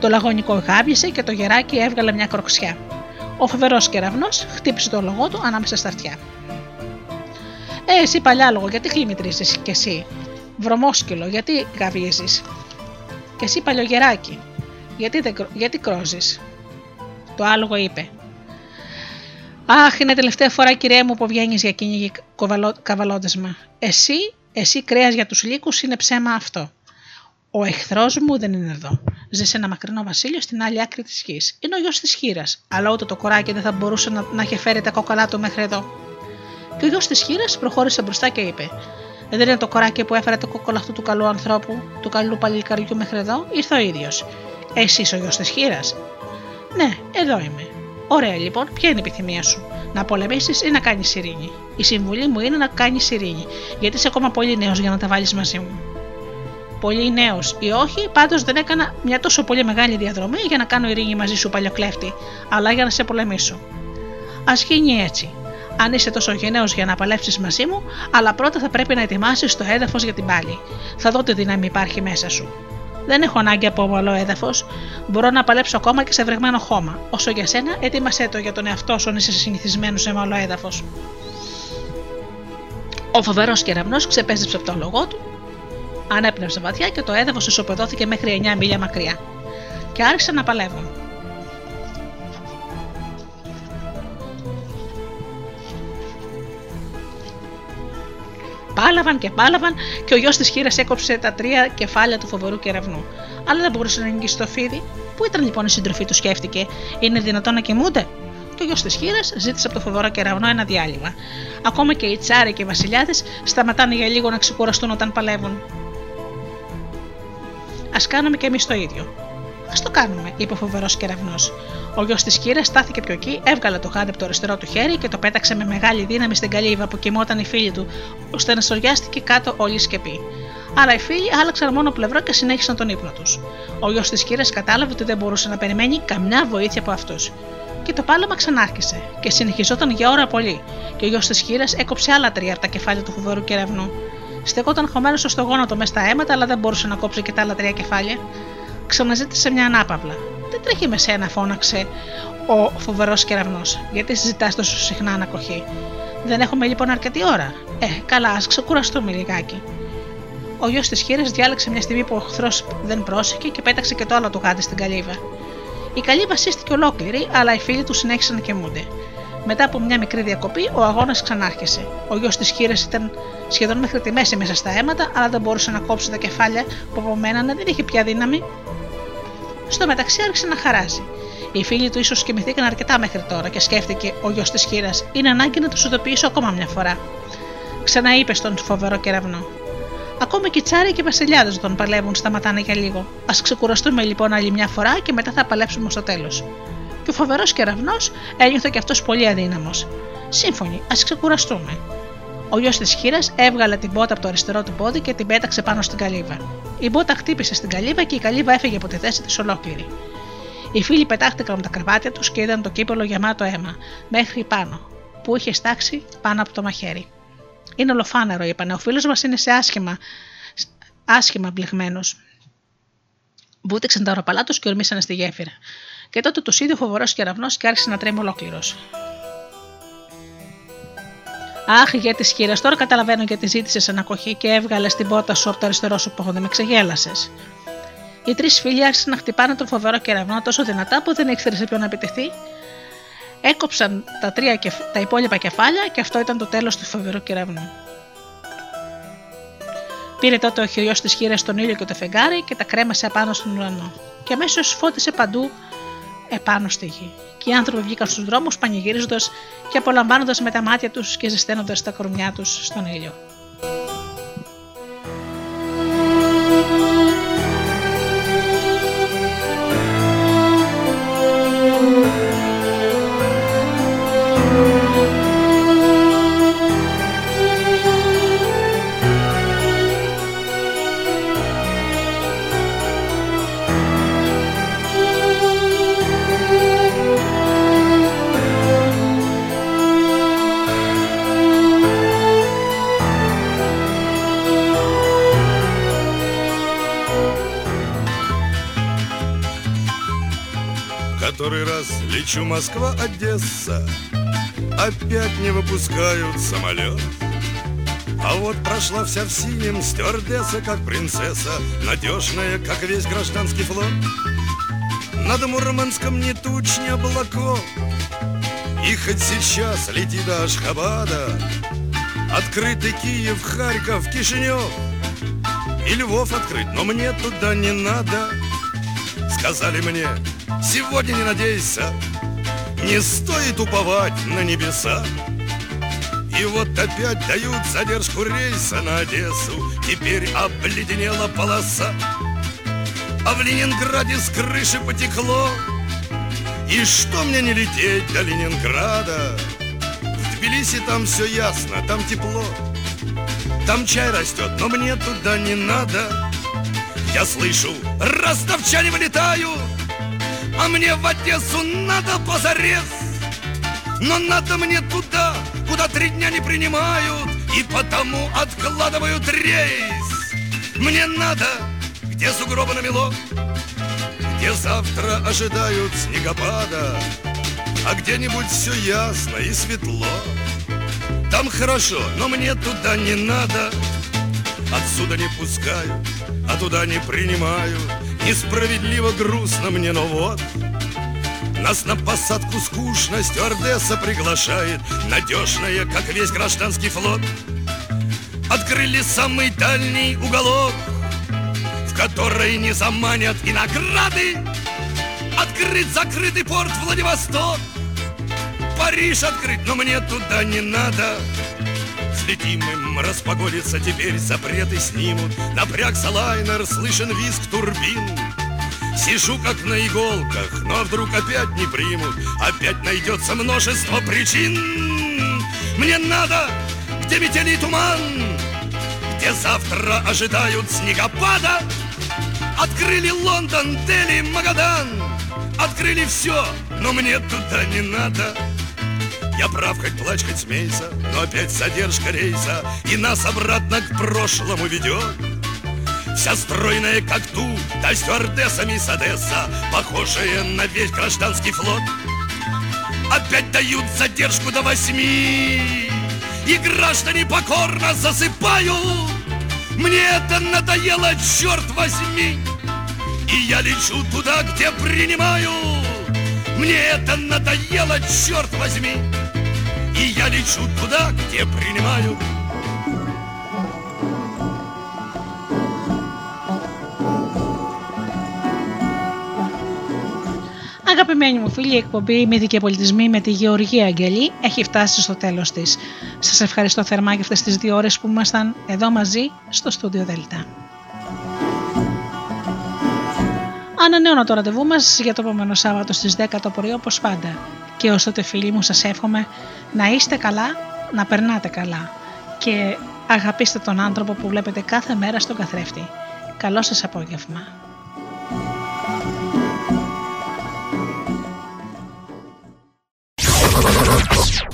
Το λαγωνικό γάβισε και το γεράκι έβγαλε μια κροξιά. Ο φοβερός κεραυνό χτύπησε το λογό του ανάμεσα στα αυτιά. Ε, εσύ παλιάλογο, γιατί χλιμητρίζει κι εσύ; Βρωμόσκυλο, γιατί γαβίζει. Και εσύ παλιογεράκι, γιατί, δεν, γιατί κρόζεις; Το άλογο είπε. Αχ, είναι τελευταία φορά κυρία μου που βγαίνεις για κυνήγι καβαλόντεσμα. Εσύ, εσύ κρέας για τους λύκους είναι ψέμα αυτό. Ο εχθρός μου δεν είναι εδώ. Ζει σε ένα μακρινό βασίλειο στην άλλη άκρη της γης. Είναι ο γιος της χείρας, αλλά ούτε το κοράκι δεν θα μπορούσε να, να είχε φέρει τα κόκαλά του μέχρι εδώ. Και ο γιος της χείρας προχώρησε μπροστά και είπε: Δεν είναι το κοράκι που έφερε το κόκκαλο αυτού του καλού ανθρώπου, του καλού παλικαριού μέχρι εδώ, ήρθε ο ίδιος. Εσύ ο γιος της χείρας; Ναι, εδώ είμαι. Ωραία λοιπόν, ποια είναι η επιθυμία σου, να πολεμήσεις ή να κάνεις ειρήνη; Η συμβουλή μου είναι να κάνεις ειρήνη, γιατί είσαι ακόμα πολύ νέος για να τα βάλεις μαζί μου. Πολύ νέος ή όχι, πάντως δεν έκανα μια τόσο πολύ μεγάλη διαδρομή για να κάνω ειρήνη μαζί σου, παλιοκλέφτη, αλλά για να σε πολεμήσω. Α γίνει έτσι. Αν είσαι τόσο γενναίος για να παλέψεις μαζί μου, αλλά πρώτα θα πρέπει να ετοιμάσεις το έδαφος για την πάλη. Θα δω τι δύναμη υπάρχει μέσα σου. Δεν έχω ανάγκη από ομαλό έδαφος. Μπορώ να παλέψω ακόμα και σε βρεγμένο χώμα. Όσο για σένα, ετοίμασέ το για τον εαυτό σου αν είσαι συνηθισμένος σε ομαλό έδαφος. Ο φοβερός κεραυνός ξεπέστρεψε από το λογό του, ανέπνευσε βαθιά και το έδαφος ισοπεδώθηκε μέχρι 9 μίλια μακριά. Και άρχισε να παλεύουν. Πάλαβαν και πάλαβαν και ο γιος της χείρας έκοψε τα τρία κεφάλια του φοβερού κεραυνού. Αλλά δεν μπορούσε να νικήσει το φίδι. Πού ήταν λοιπόν η συντροφή του, σκέφτηκε. Είναι δυνατόν να κοιμούνται; Και ο γιος της χείρας ζήτησε από το φοβερό κεραυνό ένα διάλειμμα. Ακόμα και οι τσάροι και οι βασιλιάδες σταματάνε για λίγο να ξεκουραστούν όταν παλεύουν. Α κάνουμε και εμείς το ίδιο. Α το κάνουμε, είπε ο φοβερός κεραυνό. Ο γιος της κύρας στάθηκε πιο εκεί, έβγαλε το χάδι από το αριστερό του χέρι και το πέταξε με μεγάλη δύναμη στην καλύβα που κοιμόταν η φίλη του, ώστε να σοριάστηκε κάτω όλη η σκεπή. Αλλά οι φίλοι άλλαξαν μόνο πλευρό και συνέχισαν τον ύπνο τους. Ο γιος της κύρας κατάλαβε ότι δεν μπορούσε να περιμένει καμιά βοήθεια από αυτούς. Και το πάλαμα ξανάρχισε και συνεχιζόταν για ώρα πολύ, και ο γιος της χείρα έκοψε άλλα τρία από τα κεφάλια του φοβερού κεραυνού. Στεκόταν χωμένος στο γόνατο μες στα αίματα, αλλά δεν μπορούσε να κόψει και τα άλλα τρία κεφάλια. Ξαναζήτησε μια ανάπαυλα. Δεν τρέχει με σένα, φώναξε ο φοβερός κεραυνός. Γιατί συζητάς τόσο συχνά ανακοχή; Δεν έχουμε λοιπόν αρκετή ώρα. Ε, καλά, ας ξεκουραστούμε λιγάκι. Ο γιος της χείρας διάλεξε μια στιγμή που ο εχθρός δεν πρόσεχε και πέταξε και το άλλο του γάντι στην καλύβα. Η καλύβα σύστηκε ολόκληρη, αλλά οι φίλοι του συνέχισαν να κοιμούνται. Μετά από μια μικρή διακοπή, ο αγώνας ξανάρχισε. Ο γιος της χείρας ήταν σχεδόν μέχρι τη μέση μέσα στα αίματα, αλλά δεν μπορούσε να κόψει τα κεφάλια που απομένανε, δεν είχε πια δύναμη. Στο μεταξύ άρχισε να χαράζει. Οι φίλοι του ίσως κοιμηθήκαν αρκετά μέχρι τώρα και σκέφτηκε ο γιος της χείρας: Είναι ανάγκη να του ειδοποιήσω ακόμα μια φορά. Ξαναείπε στον φοβερό κεραυνό. Ακόμα και οι τσάροι και οι βασιλιάδες τον παλεύουν, σταματάνε για λίγο. Α ξεκουραστούμε λοιπόν άλλη μια φορά και μετά θα παλέψουμε στο τέλος και ο φοβερός κεραυνός ένιωθε και αυτός πολύ αδύναμος. Σύμφωνοι, ας ξεκουραστούμε. Ο γιος της χείρας έβγαλε την πότα από το αριστερό του πόδι και την πέταξε πάνω στην καλύβα. Η μπότα χτύπησε στην καλύβα και η καλύβα έφυγε από τη θέση της ολόκληρη. Οι φίλοι πετάχτηκαν με τα κρεβάτια τους και είδαν το κύπελο γεμάτο αίμα, μέχρι πάνω, που είχε στάξει πάνω από το μαχαίρι. Είναι ολοφάνερο, είπανε. Ο φίλος μας είναι σε άσχημα, άσχημα μπλεγμένος. Βούτυξαν τα οροπαλά τους και ορμήσανε στη γέφυρα και τότε του είδε ο φοβερό κεραυνό και άρχισε να τρέμει ολόκληρος. Αχ, για τη σχήρα, τώρα καταλαβαίνω γιατί ζήτησες ανακοχή και έβγαλες την πότα σου από το αριστερό σου πόδι, με ξεγέλασες. Οι τρεις φίλοι άρχισαν να χτυπάνε τον φοβερό κεραυνό τόσο δυνατά που δεν ήξερε σε ποιον να επιτεθεί. Έκοψαν τα, τρία, τα υπόλοιπα κεφάλια και αυτό ήταν το τέλος του φοβερού κεραυνού. Πήρε τότε ο χειριός της χείρας στον ήλιο και το φεγγάρι και τα κρέμασε απάνω στον ουρανό. Και αμέσως φώτισε παντού επάνω στη γη. Και οι άνθρωποι βγήκαν στους δρόμους πανηγυρίζοντας και απολαμβάνοντας με τα μάτια τους και ζεσταίνοντας τα κορμιά τους στον ήλιο. Который раз лечу Москва-Одесса. Опять не выпускают самолет. А вот прошла вся в синем стюардесса, как принцесса Надежная, как весь гражданский флот. Над Мурманском ни туч, ни облаков И хоть сейчас лети до Ашхабада Открытый Киев, Харьков, Кишинев. И Львов открыть, но мне туда не надо. Сказали мне, сегодня не надейся Не стоит уповать на небеса. И вот опять дают задержку рейса на Одессу. Теперь обледенела полоса. А в Ленинграде с крыши потекло. И что мне не лететь до Ленинграда? В Тбилиси там все ясно, там тепло. Там чай растет, но мне туда не надо. Я слышу, ростовчане вылетают А мне в Одессу надо позарез. Но надо мне туда, куда три дня не принимают И потому откладывают рейс. Мне надо, где сугробы намело Где завтра ожидают снегопада А где-нибудь все ясно и светло. Там хорошо, но мне туда не надо. Отсюда не пускают, а туда не принимают Несправедливо грустно мне, но вот нас на посадку скучно стюардесса приглашает Надежная, как весь гражданский флот. Открыли самый дальний уголок В который не заманят и награды. Открыт закрытый порт Владивосток. Париж открыт, но мне туда не надо Слетим им, распогодится теперь, запреты снимут. Напрягся лайнер, слышен визг турбин. Сижу как на иголках, но вдруг опять не примут. Опять найдется множество причин. Мне надо, где метели туман Где завтра ожидают снегопада. Открыли Лондон, Дели, Магадан. Открыли все, но мне туда не надо я прав, хоть плачь, хоть смейся Но опять задержка рейса И нас обратно к прошлому ведет. Вся стройная, как ту, да стюардесса мисс Одесса Похожая на весь гражданский флот. Опять дают задержку до восьми И граждане покорно засыпают. Мне это надоело, черт возьми. И я лечу туда, где принимаю. Мне это надоело, черт возьми И я лечу туда, где принимаю Αγαπημένοι μου φίλοι, η εκπομπή Μύθοι και Πολιτισμοί με τη Γεωργία Αγγελή έχει φτάσει στο τέλο τη. Σα ευχαριστώ θερμά για αυτέ τι δύο ώρε που ήμασταν εδώ μαζί στο στούντιο Δέλτα. Ανανεώνω το ραντεβού μας για το επόμενο Σάββατο στις 10 το πρωί όπως πάντα. Και ως τότε φίλοι μου σας εύχομαι να είστε καλά, να περνάτε καλά και αγαπήστε τον άνθρωπο που βλέπετε κάθε μέρα στον καθρέφτη. Καλό σας απόγευμα.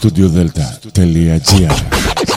studiodelta.gr